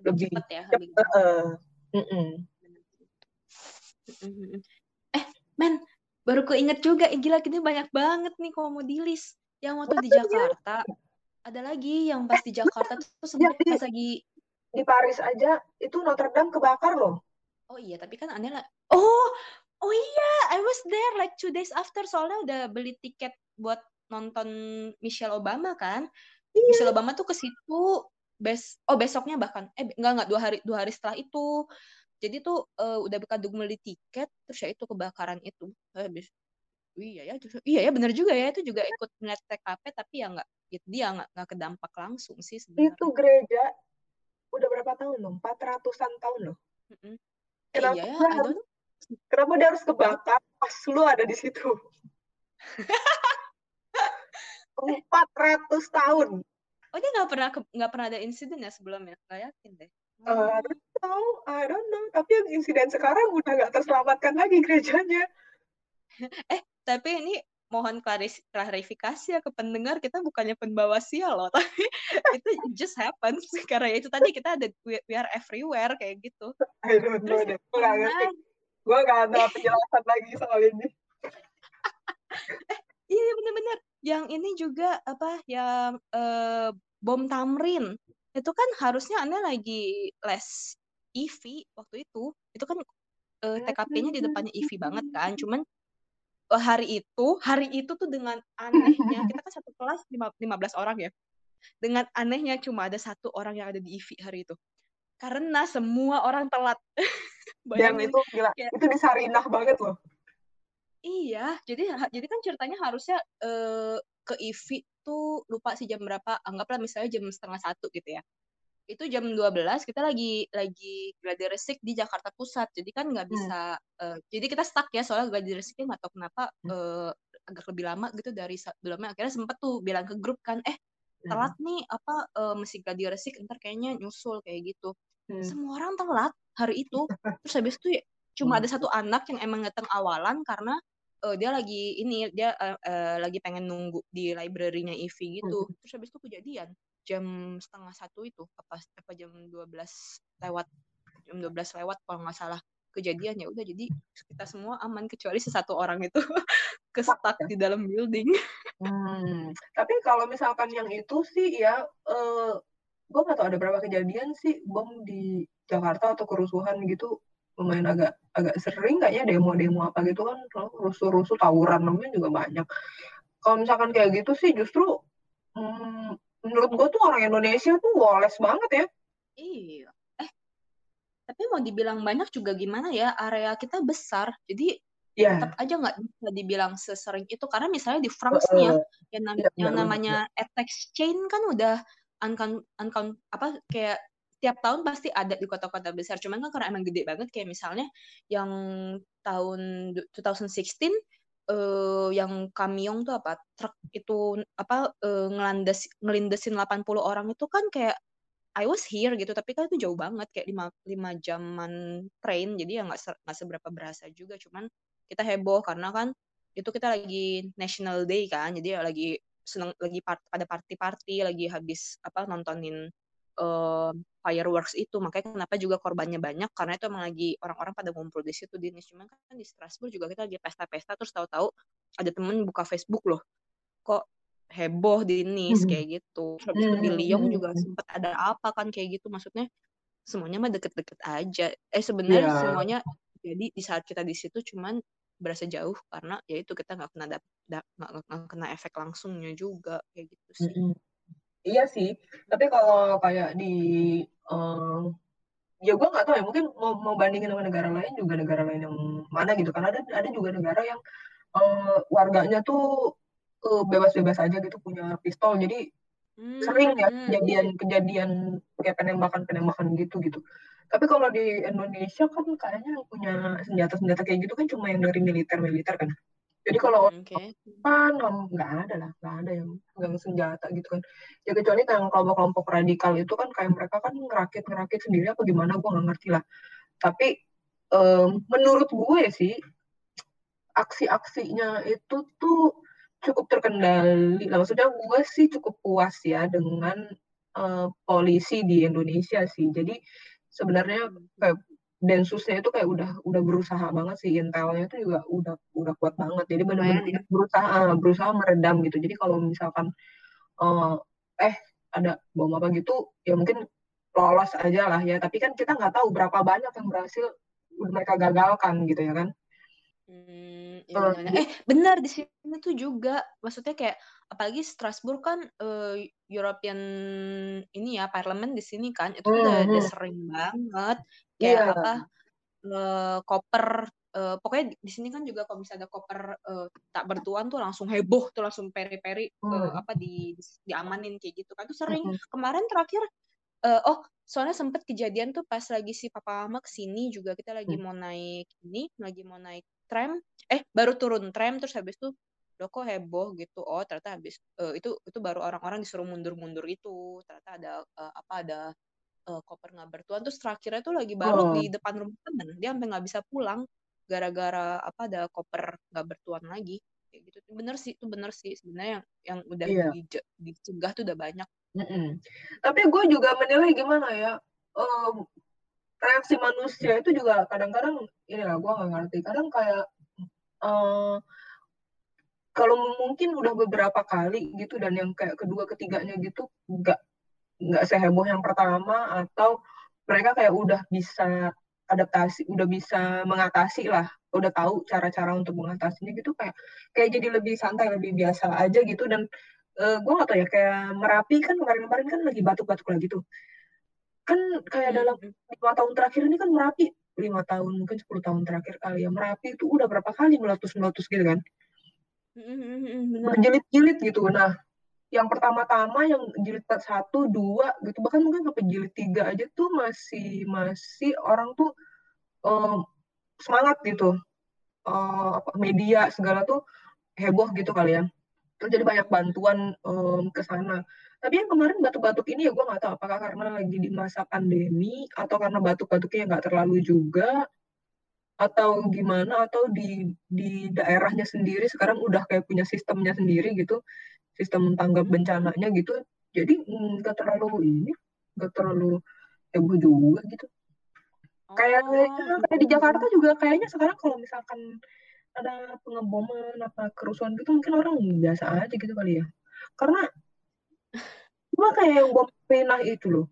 lebih, lebih cepat ya cepet, lebih... Uh, uh, uh, eh men baru keinget juga eh, gila ini banyak banget nih kalau mau di list yang waktu di Jakarta ada lagi yang pas di Jakarta tuh sempat ya, pas lagi di Paris aja itu Notre Dame kebakar loh. Oh iya, tapi kan aneh lah. Oh, oh iya, I was there like two days after soalnya udah beli tiket buat nonton Michelle Obama kan. Iya. Michelle Obama tuh ke situ bes oh besoknya bahkan eh enggak enggak dua hari dua hari setelah itu. Jadi tuh uh, udah berkadung beli tiket terus ya itu kebakaran itu. Habis oh iya ya, iya ya benar juga ya itu juga ikut ngeliat TKP tapi ya nggak dia nggak nggak kedampak langsung sih sebenarnya. Itu gereja udah berapa tahun loh? Empat ratusan tahun loh. Mm-hmm. Kenapa, iya, dia harus, kenapa dia harus kebakar pas lu ada di situ? Empat ratus tahun. Oh dia nggak pernah nggak pernah ada insiden ya sebelumnya? Nggak yakin deh. Uh, I don't know, I don't know. Tapi yang insiden sekarang udah nggak terselamatkan lagi gerejanya. eh, tapi ini mohon klarifikasi ya ke pendengar kita bukannya pembawa sial loh tapi itu just happens karena itu tadi kita ada we, are everywhere kayak gitu. I don't know deh gue gak ngerti. gue gak ada penjelasan lagi soal ini. Eh, iya bener-bener. Yang ini juga apa yang uh, bom tamrin. Itu kan harusnya anda lagi les EV waktu itu. Itu kan eh, TKP-nya di depannya EV banget kan. cuman hari itu hari itu tuh dengan anehnya kita kan satu kelas lima 15 orang ya dengan anehnya cuma ada satu orang yang ada di IV hari itu. Karena semua orang telat. Dan itu gila kayak, itu di Sarinah banget loh. Iya jadi jadi kan ceritanya harusnya uh, ke IV tuh lupa sih jam berapa anggaplah misalnya jam setengah satu gitu ya itu jam 12 kita lagi lagi gladi resik di Jakarta Pusat jadi kan nggak hmm. bisa hmm. uh, jadi kita stuck ya soalnya gladi resiknya nggak tahu kenapa hmm. uh, agak lebih lama gitu dari sebelumnya akhirnya sempet tuh bilang ke grup kan eh telat hmm. nih apa uh, mesti gladi resik ntar kayaknya nyusul kayak gitu hmm. semua orang telat hari itu terus habis itu ya, cuma hmm. ada satu anak yang emang datang awalan karena uh, dia lagi ini dia uh, uh, lagi pengen nunggu di library-nya Ivy gitu hmm. terus habis itu kejadian jam setengah satu itu apa apa jam 12 lewat jam 12 lewat kalau nggak salah kejadian ya udah jadi kita semua aman kecuali sesatu orang itu kestuck di dalam building. Hmm. Tapi kalau misalkan yang itu sih ya, uh, gue nggak tahu ada berapa kejadian sih bom di Jakarta atau kerusuhan gitu lumayan agak agak sering kayaknya demo-demo apa gitu kan rusuh-rusuh tawuran namanya juga banyak kalau misalkan kayak gitu sih justru hmm, menurut gue tuh orang Indonesia tuh woles banget ya iya eh tapi mau dibilang banyak juga gimana ya area kita besar jadi yeah. tetap aja nggak bisa dibilang sesering itu karena misalnya di France uh, nih ya yang, nam yeah, yang namanya yeah. attack chain kan udah uncount uncount apa kayak tiap tahun pasti ada di kota-kota besar. Cuman kan karena emang gede banget kayak misalnya yang tahun 2016 uh, yang kamyong tuh apa? Truk itu apa uh, ngelandes ngelindesin 80 orang itu kan kayak I was here gitu tapi kan itu jauh banget kayak lima lima jaman train jadi ya nggak nggak seberapa berasa juga. Cuman kita heboh karena kan itu kita lagi national day kan jadi ya lagi seneng lagi part, pada party-party lagi habis apa nontonin uh, fireworks itu. Makanya kenapa juga korbannya banyak karena itu emang lagi orang-orang pada ngumpul di situ di cuman kan di Strasbourg juga kita lagi pesta-pesta terus tahu-tahu ada temen buka Facebook loh. Kok heboh di Nice hmm. kayak gitu. Habis itu di Lyon juga sempat ada apa kan kayak gitu. Maksudnya semuanya mah deket-deket aja. Eh sebenarnya yeah. semuanya jadi di saat kita di situ cuman berasa jauh karena ya itu kita nggak kena nggak kena efek langsungnya juga kayak gitu sih. Mm -hmm. Iya sih tapi kalau kayak di um, ya gue nggak tahu ya mungkin mau, mau bandingin sama negara lain juga negara lain yang mana gitu karena ada ada juga negara yang uh, warganya tuh uh, bebas-bebas aja gitu punya pistol. Jadi hmm. sering ya kejadian-kejadian kayak penembakan penembakan gitu gitu. Tapi kalau di Indonesia kan kayaknya yang punya senjata-senjata kayak gitu kan cuma yang dari militer-militer kan jadi kalau hmm, okay. kan nggak ada lah nggak ada yang yang senjata gitu kan ya kecuali yang kelompok-kelompok radikal itu kan kayak mereka kan ngerakit ngerakit sendiri apa gimana gue nggak ngerti lah tapi um, menurut gue sih aksi-aksinya itu tuh cukup terkendali. Lah, maksudnya gue sih cukup puas ya dengan uh, polisi di Indonesia sih. Jadi sebenarnya kayak Densusnya itu kayak udah udah berusaha banget sih intelnya itu juga udah udah kuat banget. Jadi benar-benar ya. berusaha berusaha meredam gitu. Jadi kalau misalkan uh, eh ada bom apa gitu ya mungkin lolos aja lah ya. Tapi kan kita nggak tahu berapa banyak yang berhasil mereka gagalkan gitu ya kan. Hmm, ya benar. Eh, benar di sini tuh juga maksudnya kayak apalagi Strasbourg kan uh, European ini ya parlemen di sini kan itu udah, hmm. udah sering banget kayak yeah. apa uh, koper uh, pokoknya di sini kan juga kalau misalnya ada koper uh, tak bertuan tuh langsung heboh tuh langsung peri-peri hmm. uh, apa di diamanin kayak gitu kan tuh sering hmm. kemarin terakhir uh, oh soalnya sempet kejadian tuh pas lagi si papa mama ke sini juga kita lagi hmm. mau naik ini lagi mau naik tram eh baru turun tram terus habis itu lo kok heboh gitu? Oh ternyata habis uh, itu itu baru orang-orang disuruh mundur-mundur itu. Ternyata ada uh, apa ada uh, koper nggak bertuan. Terus terakhirnya tuh lagi baru oh. di depan rumah temen. Dia sampai nggak bisa pulang gara-gara apa ada koper nggak bertuan lagi. Kayak gitu. Bener sih itu bener sih. Sebenarnya yang yang udah yeah. di, dicegah tuh udah banyak. Mm -mm. tapi gue juga menilai gimana ya um, reaksi manusia itu juga kadang-kadang ini lah gue nggak ngerti. Kadang kayak uh, kalau mungkin udah beberapa kali gitu dan yang kayak kedua ketiganya gitu nggak nggak seheboh yang pertama atau mereka kayak udah bisa adaptasi udah bisa mengatasi lah udah tahu cara-cara untuk mengatasinya gitu kayak kayak jadi lebih santai lebih biasa aja gitu dan uh, gue gak tau ya kayak merapi kan kemarin-kemarin kan lagi batuk-batuk lagi tuh kan kayak dalam hmm. lima tahun terakhir ini kan Merapi lima tahun mungkin sepuluh tahun terakhir kali ya. Merapi itu udah berapa kali meletus meletus gitu kan? Hmm, berjilid-jilid gitu. Nah yang pertama-tama yang jilid satu dua gitu bahkan mungkin sampai jilid tiga aja tuh masih masih orang tuh um, semangat gitu. Uh, media segala tuh heboh gitu kali ya. Terus jadi banyak bantuan um, ke sana tapi yang kemarin batuk-batuk ini ya gue nggak tahu apakah karena lagi di masa pandemi atau karena batuk-batuknya nggak terlalu juga atau gimana atau di di daerahnya sendiri sekarang udah kayak punya sistemnya sendiri gitu sistem tanggap bencananya gitu. Jadi nggak terlalu ini nggak terlalu heboh juga gitu. Kayak oh. kayak di Jakarta juga kayaknya sekarang kalau misalkan ada pengeboman apa kerusuhan gitu mungkin orang biasa aja gitu kali ya. Karena cuma kayak yang bom pinah itu loh.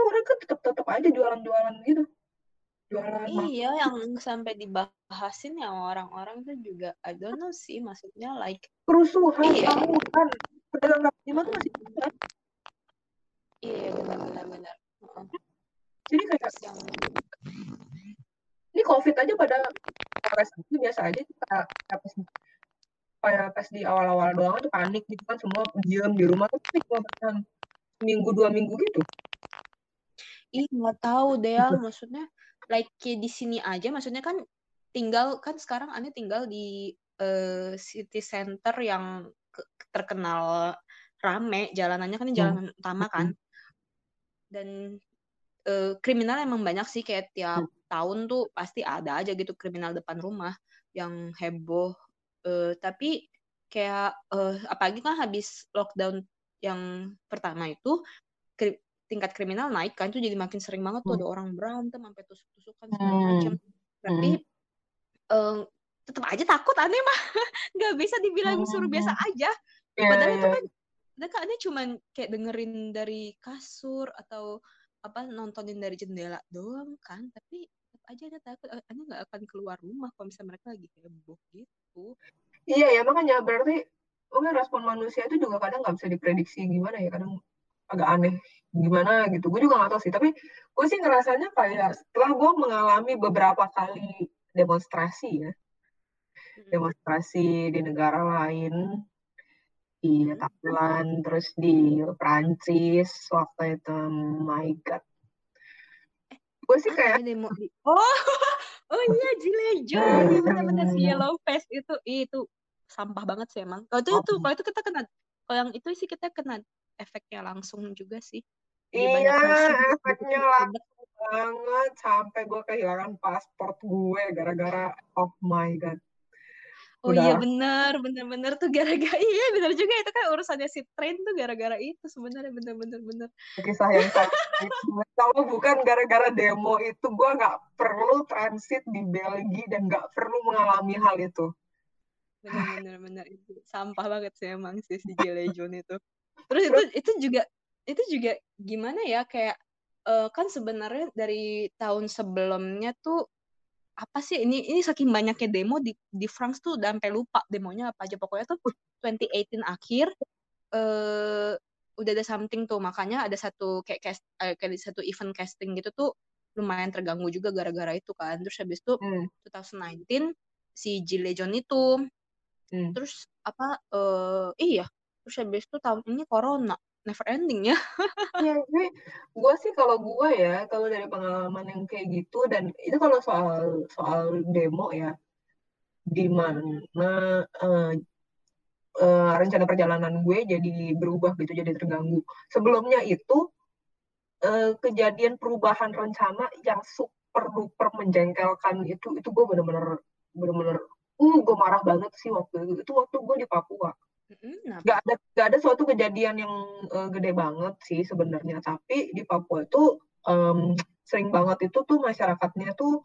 Orang kan tetap tetap aja jualan-jualan gitu. Jualan iya yang sampai dibahasin ya orang-orang tuh juga I don't know sih maksudnya like kerusuhan Iya. tawuran pedagang kaki lima tuh masih ada. iya benar-benar benar jadi kayak yang ini covid aja pada itu biasa aja kayak pas kayak pas di awal-awal doang tuh panik gitu kan semua diam di rumah tuh tapi cuma bertahan minggu dua minggu gitu. Ih nggak tahu deh ya maksudnya like kayak di sini aja. Maksudnya kan tinggal kan sekarang aneh tinggal di eh, city center yang ke- terkenal rame. Jalanannya kan Hmm. jalan utama kan. Dan eh, kriminal emang banyak sih. Kayak tiap tahun tuh pasti ada aja gitu kriminal depan rumah yang heboh Eh, tapi kayak eh, apalagi kan habis lockdown yang pertama itu kri- tingkat kriminal naik kan tuh jadi makin sering banget tuh ada orang berantem sampai tusuk-tusukan segala Hmm. macam tapi eh, tetap aja takut aneh mah. Nggak bisa dibilang suruh biasa aja. Iya, padahal itu iya. kan aneh cuman kayak dengerin dari kasur atau apa nontonin dari jendela doang kan. Tapi aja aneh takut aneh nggak akan keluar rumah kalau misalnya mereka lagi heboh gitu. Iya ya makanya berarti mungkin respon manusia itu juga kadang nggak bisa diprediksi gimana ya kadang agak aneh gimana gitu. Gue juga nggak tahu sih tapi gue sih ngerasanya kayak setelah gue mengalami beberapa kali demonstrasi ya demonstrasi di negara lain di Hmm. Thailand terus di Prancis waktu itu my god gue sih kayak demo di oh oh iya Jilejo iya benar-benar si Yellow Face itu Ih, itu sampah banget sih emang. Kalau itu itu kalau itu kita kena kalau yang itu sih kita kena efeknya langsung juga sih. Jadi iya musuh gitu, efeknya gitu, langsung banget. Sampai gue kehilangan paspor gue gara-gara oh my god Oh iya benar, benar-benar tuh gara-gara iya benar juga itu kan urusannya si train tuh gara-gara itu sebenarnya benar-benar benar. kisah yang kalau bukan gara-gara demo itu gue nggak perlu transit di Belgia dan nggak perlu mengalami hal itu. Benar-benar benar itu sampah banget sih emang sih si Jelejon itu. Terus itu itu juga itu juga gimana ya kayak eh, kan sebenarnya dari tahun sebelumnya tuh apa sih ini ini saking banyaknya demo di di France tuh udah sampai lupa demonya apa aja. Pokoknya tuh 2018 akhir eh udah ada something tuh. Makanya ada satu kayak cast eh, kayak satu event casting gitu tuh lumayan terganggu juga gara-gara itu kan. Terus habis itu Hmm. 2019 si Gilles John itu. Hmm. terus apa eh iya. Terus habis itu tahun ini corona never ending ya Iya, gue, gue sih kalau gue ya, kalau dari pengalaman yang kayak gitu dan itu kalau soal soal demo ya, di mana eh, eh, rencana perjalanan gue jadi berubah gitu, jadi terganggu. Sebelumnya itu eh, kejadian perubahan rencana yang super duper menjengkelkan itu, itu gue bener-bener bener-bener, uh, gue marah banget sih waktu itu. Itu waktu gue di Papua? Nggak ada nggak ada suatu kejadian yang eh, gede banget sih sebenarnya. Tapi di Papua itu em, sering banget itu tuh masyarakatnya tuh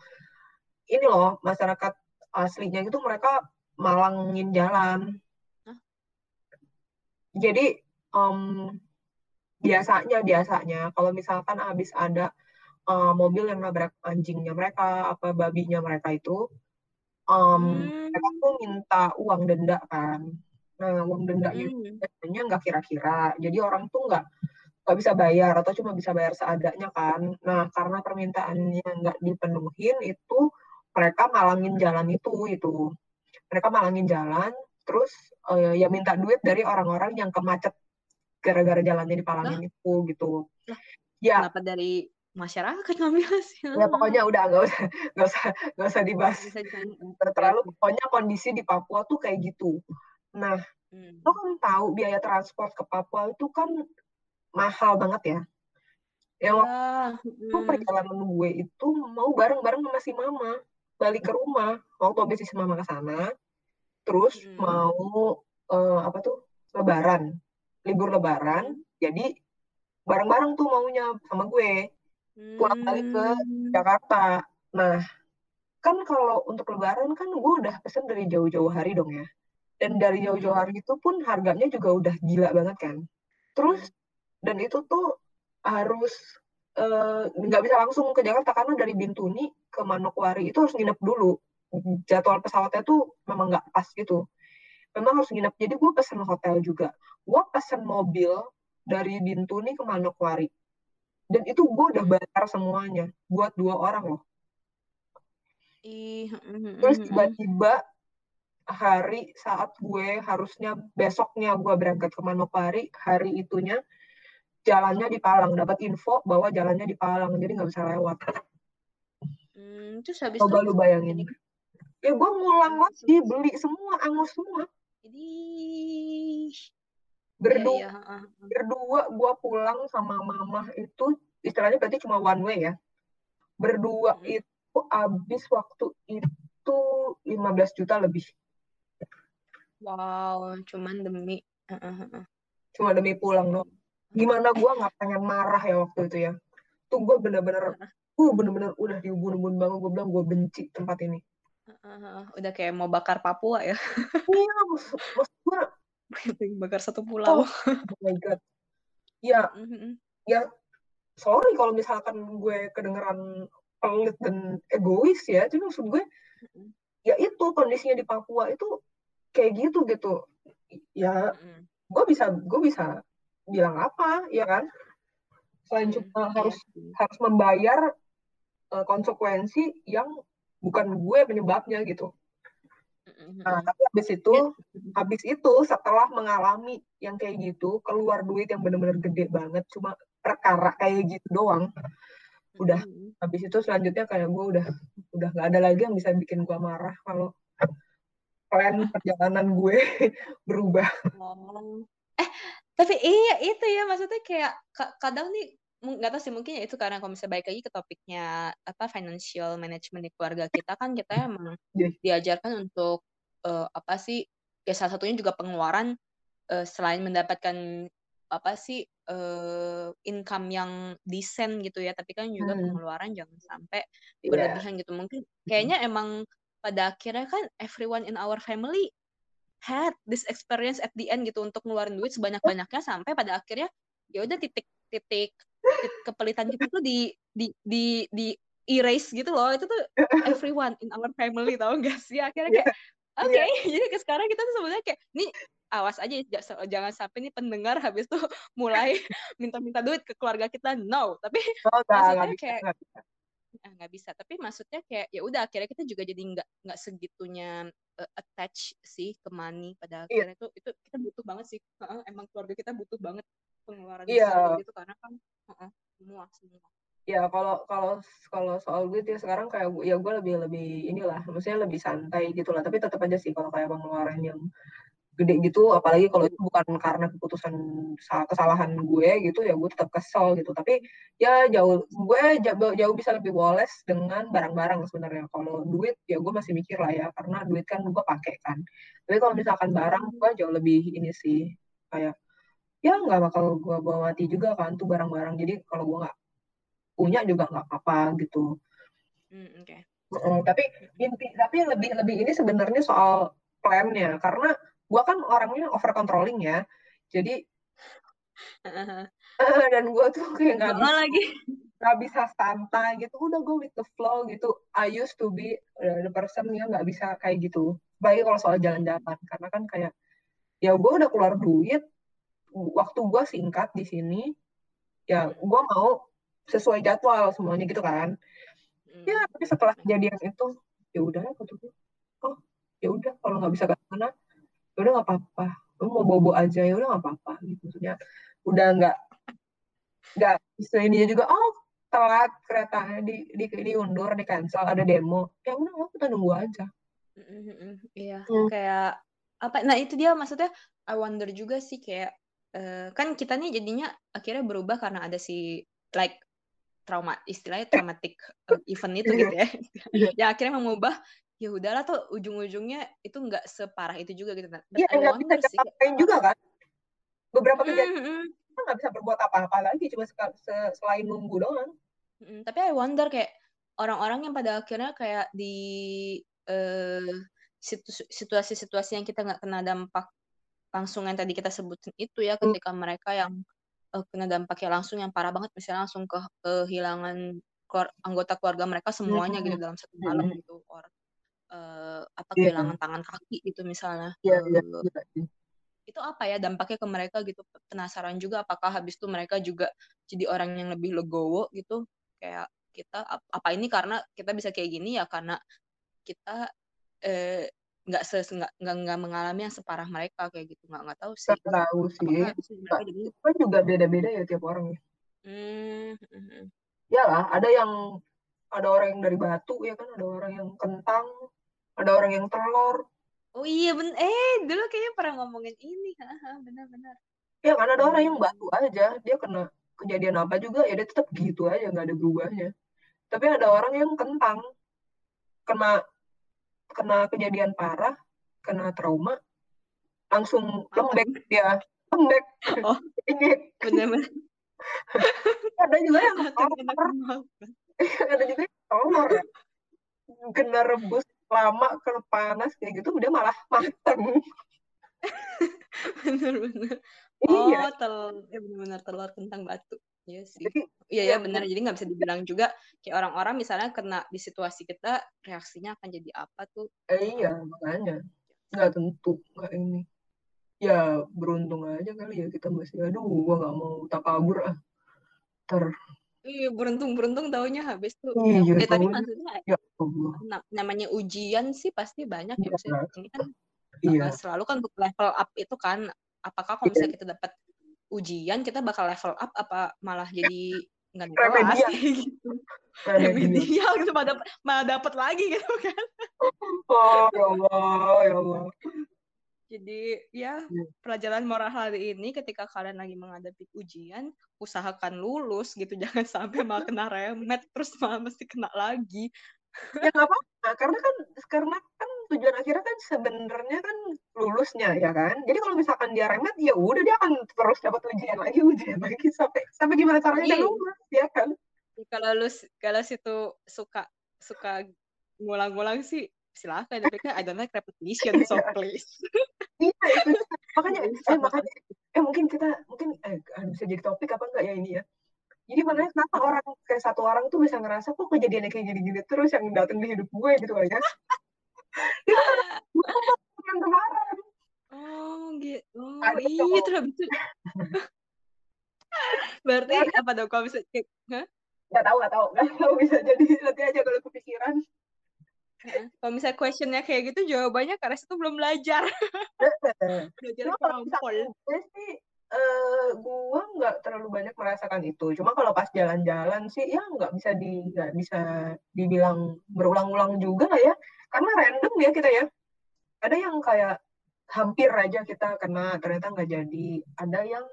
ini loh masyarakat aslinya itu mereka malangin jalan. Hah? jadi em, biasanya biasanya kalau misalkan habis ada eh, mobil yang nabrak anjingnya mereka apa babinya mereka itu em, Hmm, mereka tuh minta uang denda kan nah uang dendanya itu mm-mm. biasanya nggak kira-kira. Jadi orang tuh nggak nggak bisa bayar atau cuma bisa bayar seadanya kan. Nah karena permintaannya nggak dipenuhin itu mereka malangin jalan itu itu. Mereka malangin jalan terus eh, ya minta duit dari orang-orang yang kemacet gara-gara jalannya dipalangin itu gitu. Lah, ya. kenapa dari masyarakat ngambil sih ya pokoknya udah nggak usah nggak usah nggak usah dibahas. terlalu pokoknya kondisi di Papua tuh kayak gitu nah Hmm. lo kan tahu biaya transport ke Papua itu kan mahal banget ya. Ya waktu Ya, itu mm. perjalanan gue itu mau bareng-bareng sama si mama balik ke rumah. Waktu habis si mama ke sana, terus Mm. mau eh, apa tuh Lebaran, libur Lebaran. Jadi bareng-bareng tuh maunya sama gue pulang balik ke Hmm. Jakarta. Nah, kan kalau untuk Lebaran kan gue udah pesen dari jauh-jauh hari dong ya. Dan dari jauh-jauh hari itu pun harganya juga udah gila banget kan. Terus Hmm. dan itu tuh harus eh, nggak bisa langsung ke Jakarta karena dari Bintuni ke Manokwari itu harus nginep dulu. Jadwal pesawatnya tuh memang nggak pas gitu. Memang harus nginep. Jadi gue pesen hotel juga. Gue pesen mobil dari Bintuni ke Manokwari. Dan itu gue udah bayar semuanya buat dua orang loh. Ih, mm, mm, terus tiba-tiba hari saat gue harusnya besoknya gue berangkat ke Manokwari hari itunya jalannya di Palang. Dapat info bahwa jalannya di Palang jadi nggak bisa lewat. Hmm, terus habis coba itu lu bayangin. Ya gue ngulang lagi beli semua angus semua. Jadi berdua iya heeh. berdua gue pulang sama mama itu istilahnya berarti cuma one way ya. Berdua Mm. itu habis waktu itu 15 juta lebih Wow, cuman demi cuma demi pulang dong gimana gue nggak pengen marah ya waktu itu ya. Tuh gue bener-bener gue bener-bener udah diubun-ubun banget gue bilang gue benci tempat ini. Udah kayak mau bakar Papua ya. iya maksud, maksud gue bakar satu pulau. oh my god. Ya Mhm. ya sorry kalau misalkan gue kedengeran pelit dan egois ya cuma maksud gue ya itu kondisinya di Papua itu kayak gitu gitu. Ya gue bisa gue bisa bilang apa ya kan? Selain cuma iya harus harus membayar eh, konsekuensi yang bukan gue penyebabnya gitu. Nah tapi habis itu Ya. habis itu setelah mengalami yang kayak gitu keluar duit yang bener-bener gede banget cuma perkara kayak gitu doang udah. Habis itu selanjutnya kayak gue udah udah nggak ada lagi yang bisa bikin gue marah kalau plan perjalanan gue berubah Oh. Eh, tapi iya itu ya maksudnya kayak ka- kadang nih nggak tahu sih mungkin ya itu karena kalau misalnya balik lagi ke topiknya apa financial management di keluarga kita kan kita emang Iya. diajarkan untuk eh, apa sih ya salah satunya juga pengeluaran eh, selain mendapatkan apa sih eh, income yang decent gitu ya tapi kan juga Hmm. pengeluaran jangan sampai Iya. berlebihan gitu mungkin kayaknya emang pada akhirnya kan everyone in our family had this experience at the end gitu untuk ngeluarin duit sebanyak-banyaknya sampai pada akhirnya ya udah titik titik titik kepelitan kita tuh di di di di erase gitu loh itu tuh everyone in our family tau gak sih akhirnya kayak oke Iya. jadi ke sekarang kita tuh sebenarnya kayak nih awas aja jangan sampai nih pendengar habis tuh mulai minta-minta duit ke keluarga kita no tapi Oh, maksudnya kayak. Ah, nggak bisa tapi maksudnya kayak ya udah akhirnya kita juga jadi nggak nggak segitunya eh, attach sih ke money pada Iya. akhirnya itu itu kita butuh banget sih Heeh, emang keluarga kita butuh banget pengeluaran Iya. besar kayak gitu karena kan heeh, semua semua Ya kalau kalau kalau soal duit ya sekarang kayak gue- ya gue lebih lebih inilah, maksudnya lebih santai gitu lah. Tapi tetap aja sih kalau kayak pengeluaran yang gede gitu, apalagi kalau itu bukan karena keputusan sa- kesalahan gue gitu, ya gue tetap kesel gitu. Tapi ya jauh gue jauh, jauh bisa lebih woles dengan barang-barang sebenarnya. Kalau duit ya gue masih mikir lah ya, karena duit kan gue pakai kan. Tapi kalau misalkan barang gue jauh lebih ini sih kayak ya nggak bakal gue bawa mati juga kan tuh barang-barang. Jadi kalau gue nggak punya juga nggak apa-apa gitu. Hmm, oke Mm, tapi inti tapi lebih lebih ini sebenarnya soal plannya karena gua kan orangnya over controlling ya. Jadi Heeh, eh, dan gua tuh kayak nggak bisa lagi nggak bisa santai gitu. Udah go with the flow gitu. I used to be uh, the person yang nggak bisa kayak gitu. Baik kalau soal jalan-jalan karena kan kayak ya gua udah keluar duit waktu gua singkat di sini ya gua mau sesuai jadwal semuanya gitu kan. Hmm, ya tapi setelah kejadian itu ya udah kata gue oh ya udah kalau nggak bisa ke sana udah nggak apa-apa. Lu mau bobo aja ya udah nggak apa-apa gitu. Maksudnya udah nggak nggak ini juga oh telat keretanya di, di diundur di cancel ada demo. Ya udah kita nunggu aja. Iya Hmm. kayak apa nah itu dia maksudnya I wonder juga sih kayak eh, kan kita nih jadinya akhirnya berubah karena ada si like trauma istilahnya traumatic eh, event itu gitu ya. Iya. ya akhirnya mengubah ya udahlah tuh ujung-ujungnya itu nggak separah itu juga gitu Iya, nggak bisa ngapain juga kan? Beberapa Mm, kejadian mm, kita nggak bisa berbuat apa-apa lagi cuma se- selain nunggu doang. Mm. tapi I wonder kayak orang-orang yang pada akhirnya kayak di eh, situ- situasi-situasi yang kita nggak kena dampak langsung yang tadi kita sebutin itu ya Hmm. ketika mereka yang uh, kena dampaknya langsung yang parah banget misalnya langsung ke kehilangan keluar, anggota keluarga mereka semuanya gitu dalam satu malam gitu or uh, apa Iya. kehilangan tangan kaki gitu misalnya iya, Uh, iya sih. itu apa ya dampaknya ke mereka gitu penasaran juga apakah habis itu mereka juga jadi orang yang lebih legowo gitu kayak kita ap- apa ini karena kita bisa kayak gini ya karena kita eh, nggak ses nggak nggak mengalami yang separah mereka kayak gitu nggak nggak tahu sih Nggak tahu sih. apakah jadi Itu kan juga beda-beda ya tiap orang ya. hmm, hmm, hmm. Ya lah, ada yang ada orang yang dari batu ya kan, ada orang yang kentang, ada orang yang telur. oh iya ben eh dulu kayaknya pernah ngomongin ini benar-benar Ya kan ada orang yang batu aja, dia kena kejadian apa juga ya dia tetap gitu aja nggak ada berubahnya. Tapi ada orang yang kentang, kena kena kejadian parah, kena trauma, langsung lembek dia, lembek. Oh. Ini benar-benar ada juga yang telur, kemakan. ada juga yang telur. Kena rebus lama, kena panas kayak gitu, udah malah mateng. benar-benar Iya, oh telur ya benar-benar telur kentang batu iya sih Iya ya ya benar. Jadi nggak bisa dibilang juga kayak orang-orang misalnya kena di situasi kita reaksinya akan jadi apa tuh? eh, iya makanya nggak tentu nggak ini. Ya beruntung aja kali ya kita masih aduh gua nggak mau takabur ah. Ter Iya beruntung-beruntung taunya habis tuh. iya Eh tapi taunya maksudnya ya Allah. namanya ujian sih pasti banyak ya. Iya, Maksudnya ini kan iya. selalu kan untuk level up itu kan. Apakah kalau misalnya kita dapat ujian kita bakal level up apa malah jadi nggak naik kelas gitu. Remedial. Gitu malah dapet, malah dapet lagi gitu kan. Oh ya Allah, ya Allah. Jadi ya Iya. pelajaran moral hari ini ketika kalian lagi menghadapi ujian, usahakan lulus gitu, jangan sampai malah kena remet terus malah mesti kena lagi. Ya nggak apa-apa, karena kan karena kan tujuan akhirnya kan sebenarnya kan lulusnya ya kan. Jadi kalau misalkan dia remet, ya udah dia akan terus dapat ujian lagi, ujian lagi sampai sampai gimana caranya dia Iya. lulus, ya kan? Kalau lu kalau situ suka suka ngulang-ngulang sih silakan tapi kan I don't like repetition so Iya. please. Iya itu makanya eh, makanya eh mungkin kita mungkin eh bisa jadi topik apa enggak ya ini ya. Jadi makanya kenapa orang kayak satu orang tuh bisa ngerasa kok kejadiannya kayak gini-gini terus yang datang di hidup gue gitu kali ya. Itu kan bukan yang kemarin. Oh gitu. Oh Ada iya terus habis itu. Berarti apa dong kalau bisa kayak hah? Nggak tahu, nggak tahu. Nggak tahu bisa jadi nanti aja kalau kepikiran. Kalau misalnya questionnya kayak gitu jawabannya karena itu belum belajar. belajar misalkan gue sih eh gue nggak terlalu banyak merasakan itu. Cuma kalau pas jalan-jalan sih ya nggak bisa di nggak bisa dibilang berulang-ulang juga lah ya. Karena random ya kita ya. Ada yang kayak hampir aja kita kena ternyata nggak jadi. Ada yang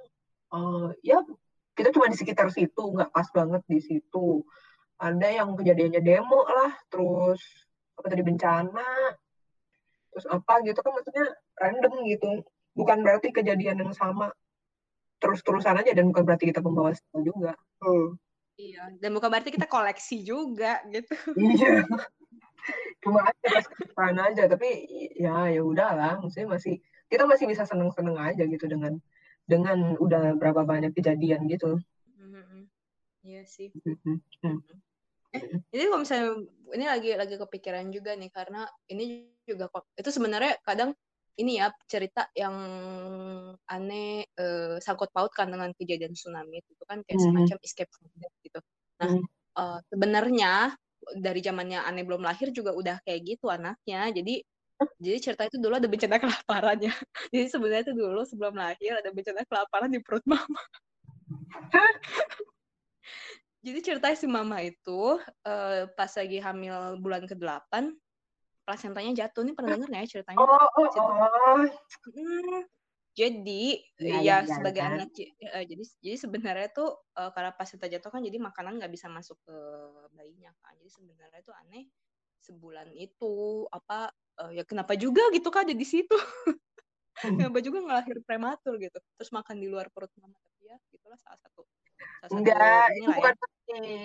eh, ya kita cuma di sekitar situ nggak pas banget di situ. Ada yang kejadiannya demo lah, terus apa tadi bencana, terus apa gitu kan maksudnya random gitu. Bukan berarti kejadian yang sama terus-terusan aja dan bukan berarti kita pembawa sial juga. Hmm. Iya, dan bukan berarti kita koleksi juga gitu. Iya. Cuma aja pas kesukaan aja, tapi ya ya udahlah, maksudnya masih kita masih bisa seneng-seneng aja gitu dengan dengan udah berapa banyak kejadian gitu. Mhm. Iya sih. Mhm. Hmm. Jadi kalau misalnya ini lagi lagi kepikiran juga nih karena ini juga kok itu sebenarnya kadang ini ya cerita yang aneh eh, sangkut pautkan dengan kejadian tsunami itu kan kayak Mhm. semacam escape from death gitu. Nah, Mhm. eh, sebenarnya dari zamannya aneh belum lahir juga udah kayak gitu anaknya. Jadi jadi cerita itu dulu ada bencana kelaparan ya. Jadi sebenarnya itu dulu sebelum lahir ada bencana kelaparan di perut mama. Jadi cerita si mama itu eh, pas lagi hamil bulan ke-8 plasentanya jatuh. Ini pernah denger nggak ya ceritanya? Oh, oh, oh. Hmm, jadi Iya, ya iya, iya, sebagai kan. anak eh, jadi jadi sebenarnya tuh eh, karena plasenta jatuh kan jadi makanan nggak bisa masuk ke bayinya kan. Jadi sebenarnya tuh aneh sebulan itu apa eh, ya kenapa juga gitu kan ada di situ. Hmm. kenapa juga ngelahir prematur gitu. Terus makan di luar perut mama tapi ya itulah salah satu salah Enggak, itu ya. bukan di,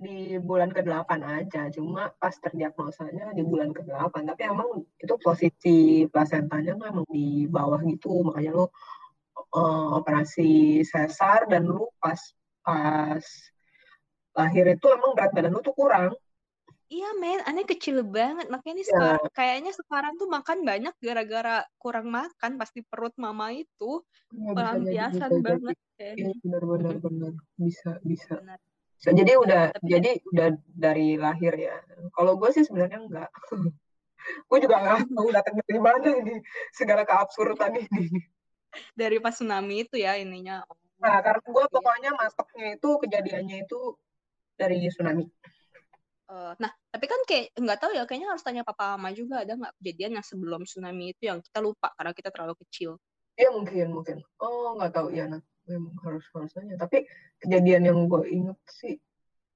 di bulan ke-8 aja, cuma pas terdiagnosanya di bulan ke-8. Tapi emang itu posisi plasentanya tuh emang di bawah gitu, makanya lo uh, operasi sesar dan lu pas pas lahir itu emang berat badan lu tuh kurang Iya men, aneh kecil banget. Makanya ini ya. sekarang kayaknya sekarang tuh makan banyak gara-gara kurang makan pasti perut mama itu ya, pelampiasan banget. Iya benar-benar benar bisa bisa. Benar. bisa. Jadi udah Tapi, jadi udah dari lahir ya. Kalau gue sih sebenarnya enggak. gue juga nggak tahu datang dari mana ini segala keabsurdan ini. Dari pas tsunami itu ya ininya. Nah karena gue pokoknya masuknya itu kejadiannya itu dari tsunami. Uh, nah, tapi kan kayak nggak tahu ya, kayaknya harus tanya papa mama juga ada nggak kejadian yang sebelum tsunami itu yang kita lupa karena kita terlalu kecil. Iya mungkin mungkin. Oh nggak tahu ya, nah, memang harus harus tanya. Tapi kejadian yang gue inget sih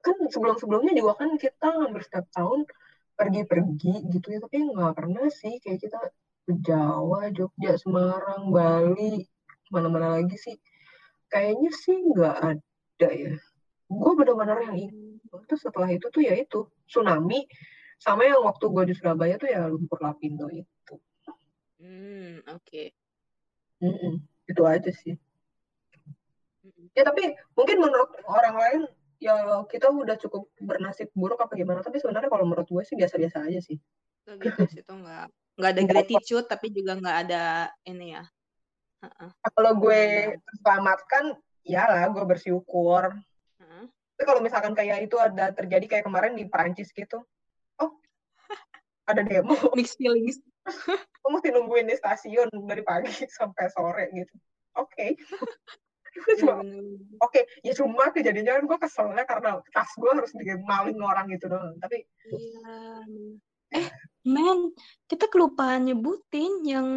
kan sebelum sebelumnya juga kan kita hampir setiap tahun pergi-pergi gitu ya, tapi nggak pernah sih kayak kita ke Jawa, Jogja, Semarang, Bali, mana-mana lagi sih. Kayaknya sih nggak ada ya. Gue benar-benar yang ingat terus setelah itu tuh ya itu tsunami. Sama yang waktu gue di Surabaya tuh ya lumpur lapindo itu. Hmm oke. Okay. mm itu aja sih. Ya tapi mungkin menurut orang lain ya kita udah cukup bernasib buruk apa gimana tapi sebenarnya kalau menurut gue sih biasa-biasa aja sih. Gitu sih itu nggak nggak ada gratitude tapi juga nggak ada ini ya. Uh-uh. kalau gue selamatkan ya lah gue bersyukur tapi kalau misalkan kayak itu ada terjadi kayak kemarin di Perancis gitu, oh ada demo. Mixed feelings. Kamu mesti nungguin di stasiun dari pagi sampai sore gitu. Oke. Okay. cuma oke okay. ya cuma kejadiannya kan gue keselnya karena tas gue harus dimaling orang gitu dong tapi iya eh men kita kelupaan nyebutin yang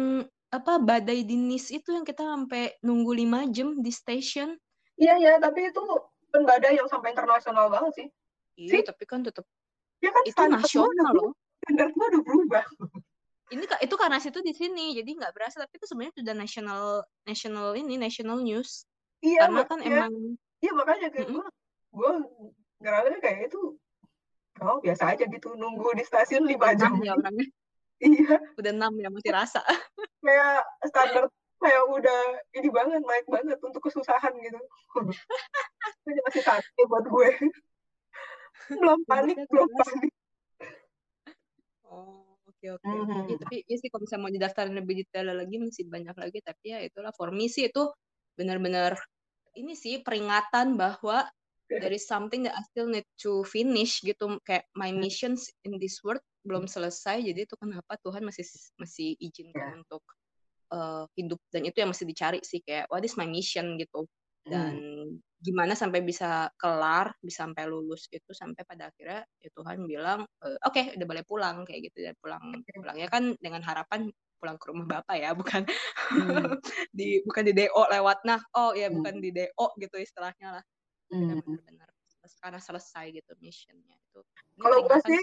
apa badai dinis itu yang kita sampai nunggu lima jam di station iya ya tapi itu kan nggak ada yang sampai internasional banget sih. Iya, sih? tapi kan tetap ya kan itu nasional loh. Standar gua udah berubah. Ini itu karena situ di sini, jadi nggak berasa. Tapi itu sebenarnya sudah national national ini national news. Iya, karena kan iya, emang. Iya makanya kayak mm -hmm. gue gue ngerasa kayak itu oh biasa aja gitu nunggu di stasiun lima jam. Ya orangnya. Iya. Udah enam ya masih rasa. kayak standar kayak udah ini banget naik banget untuk kesusahan gitu. Masih sakit buat gue. Belum panik belum panik. Oh oke oke. Mm -hmm. ya, tapi ya sih kalau misalnya mau didaftarin lebih detail lagi masih banyak lagi. Tapi ya itulah for me sih itu benar-benar ini sih peringatan bahwa there is something that I still need to finish gitu. Kayak my missions in this world belum selesai jadi itu kenapa Tuhan masih masih izinkan yeah. untuk uh, hidup dan itu yang mesti dicari sih kayak what is my mission gitu dan hmm. gimana sampai bisa kelar bisa sampai lulus itu sampai pada akhirnya ya Tuhan bilang e, oke okay, udah boleh pulang kayak gitu dan pulang pulangnya kan dengan harapan pulang ke rumah bapak ya bukan hmm. di bukan di do lewat nah oh ya hmm. bukan di do gitu istilahnya lah hmm. benar-benar karena selesai gitu missionnya itu kalau gue sih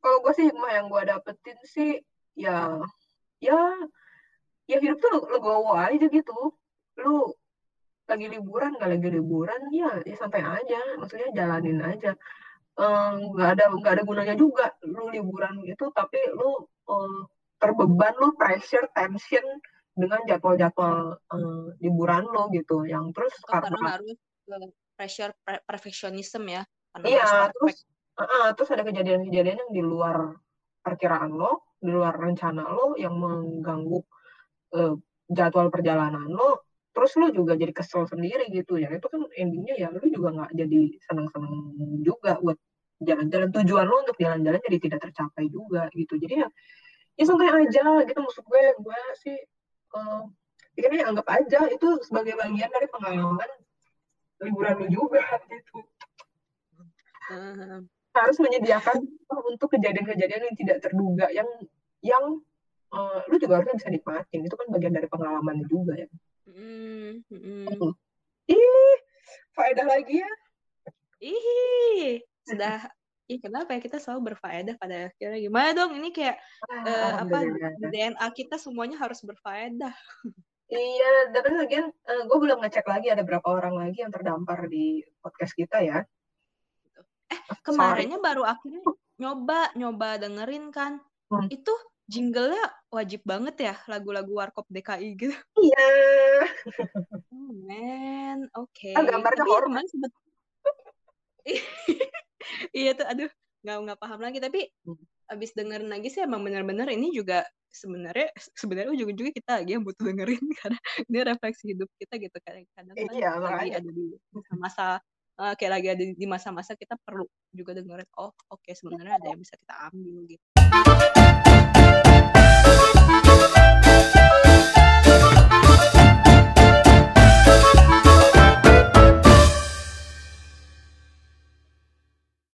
kalau gue sih yang gue dapetin sih ya ya ya hidup tuh legowo aja gitu. Lu lagi liburan nggak lagi liburan ya ya sampai aja. Maksudnya jalanin aja. Nggak um, ada nggak ada gunanya juga lu liburan gitu tapi lu um, terbeban lu pressure tension dengan jadwal-jadwal um, liburan lo gitu. Yang terus oh, karena, karena harus pressure perfectionism ya. Iya terus uh, terus ada kejadian-kejadian yang di luar perkiraan lo di luar rencana lo yang mengganggu uh, jadwal perjalanan lo terus lo juga jadi kesel sendiri gitu ya. Itu kan endingnya ya lo juga nggak jadi senang-senang juga buat jalan-jalan. Tujuan lo untuk jalan-jalan jadi tidak tercapai juga gitu. Jadi ya ya santai aja gitu maksud gue. Gue sih uh, ini anggap aja itu sebagai bagian dari pengalaman liburan lo juga gitu. Harus menyediakan untuk kejadian-kejadian yang tidak terduga yang yang uh, lu juga harusnya bisa nikmatin? Itu kan bagian dari pengalaman juga ya. Mm, mm. ih faedah lagi ya? Ih sudah. Ih, kenapa ya? Kita selalu berfaedah pada akhirnya. Gimana dong? Ini kayak ah, uh, apa DNA kita semuanya harus berfaedah. Iya tapi lagian uh, eh, gue belum ngecek lagi ada berapa orang lagi yang terdampar di podcast kita ya. Eh kemarinnya Sorry. baru akhirnya nyoba nyoba dengerin kan. Hmm. itu jingle-nya wajib banget ya lagu-lagu warkop DKI gitu. Iya. Oh man, oke. Okay. Ah, gambarnya Tapi horor. kemarin sempet iya tuh aduh nggak nggak paham lagi tapi abis dengerin lagi sih emang bener-bener ini juga sebenarnya sebenarnya ujung-ujungnya kita lagi yang butuh dengerin karena ini refleksi hidup kita gitu kan kadang kan Iya, lagi ada di masa eh, kayak lagi ada di masa-masa kita perlu juga dengerin oh oke sebenarnya ada yang bisa kita ambil gitu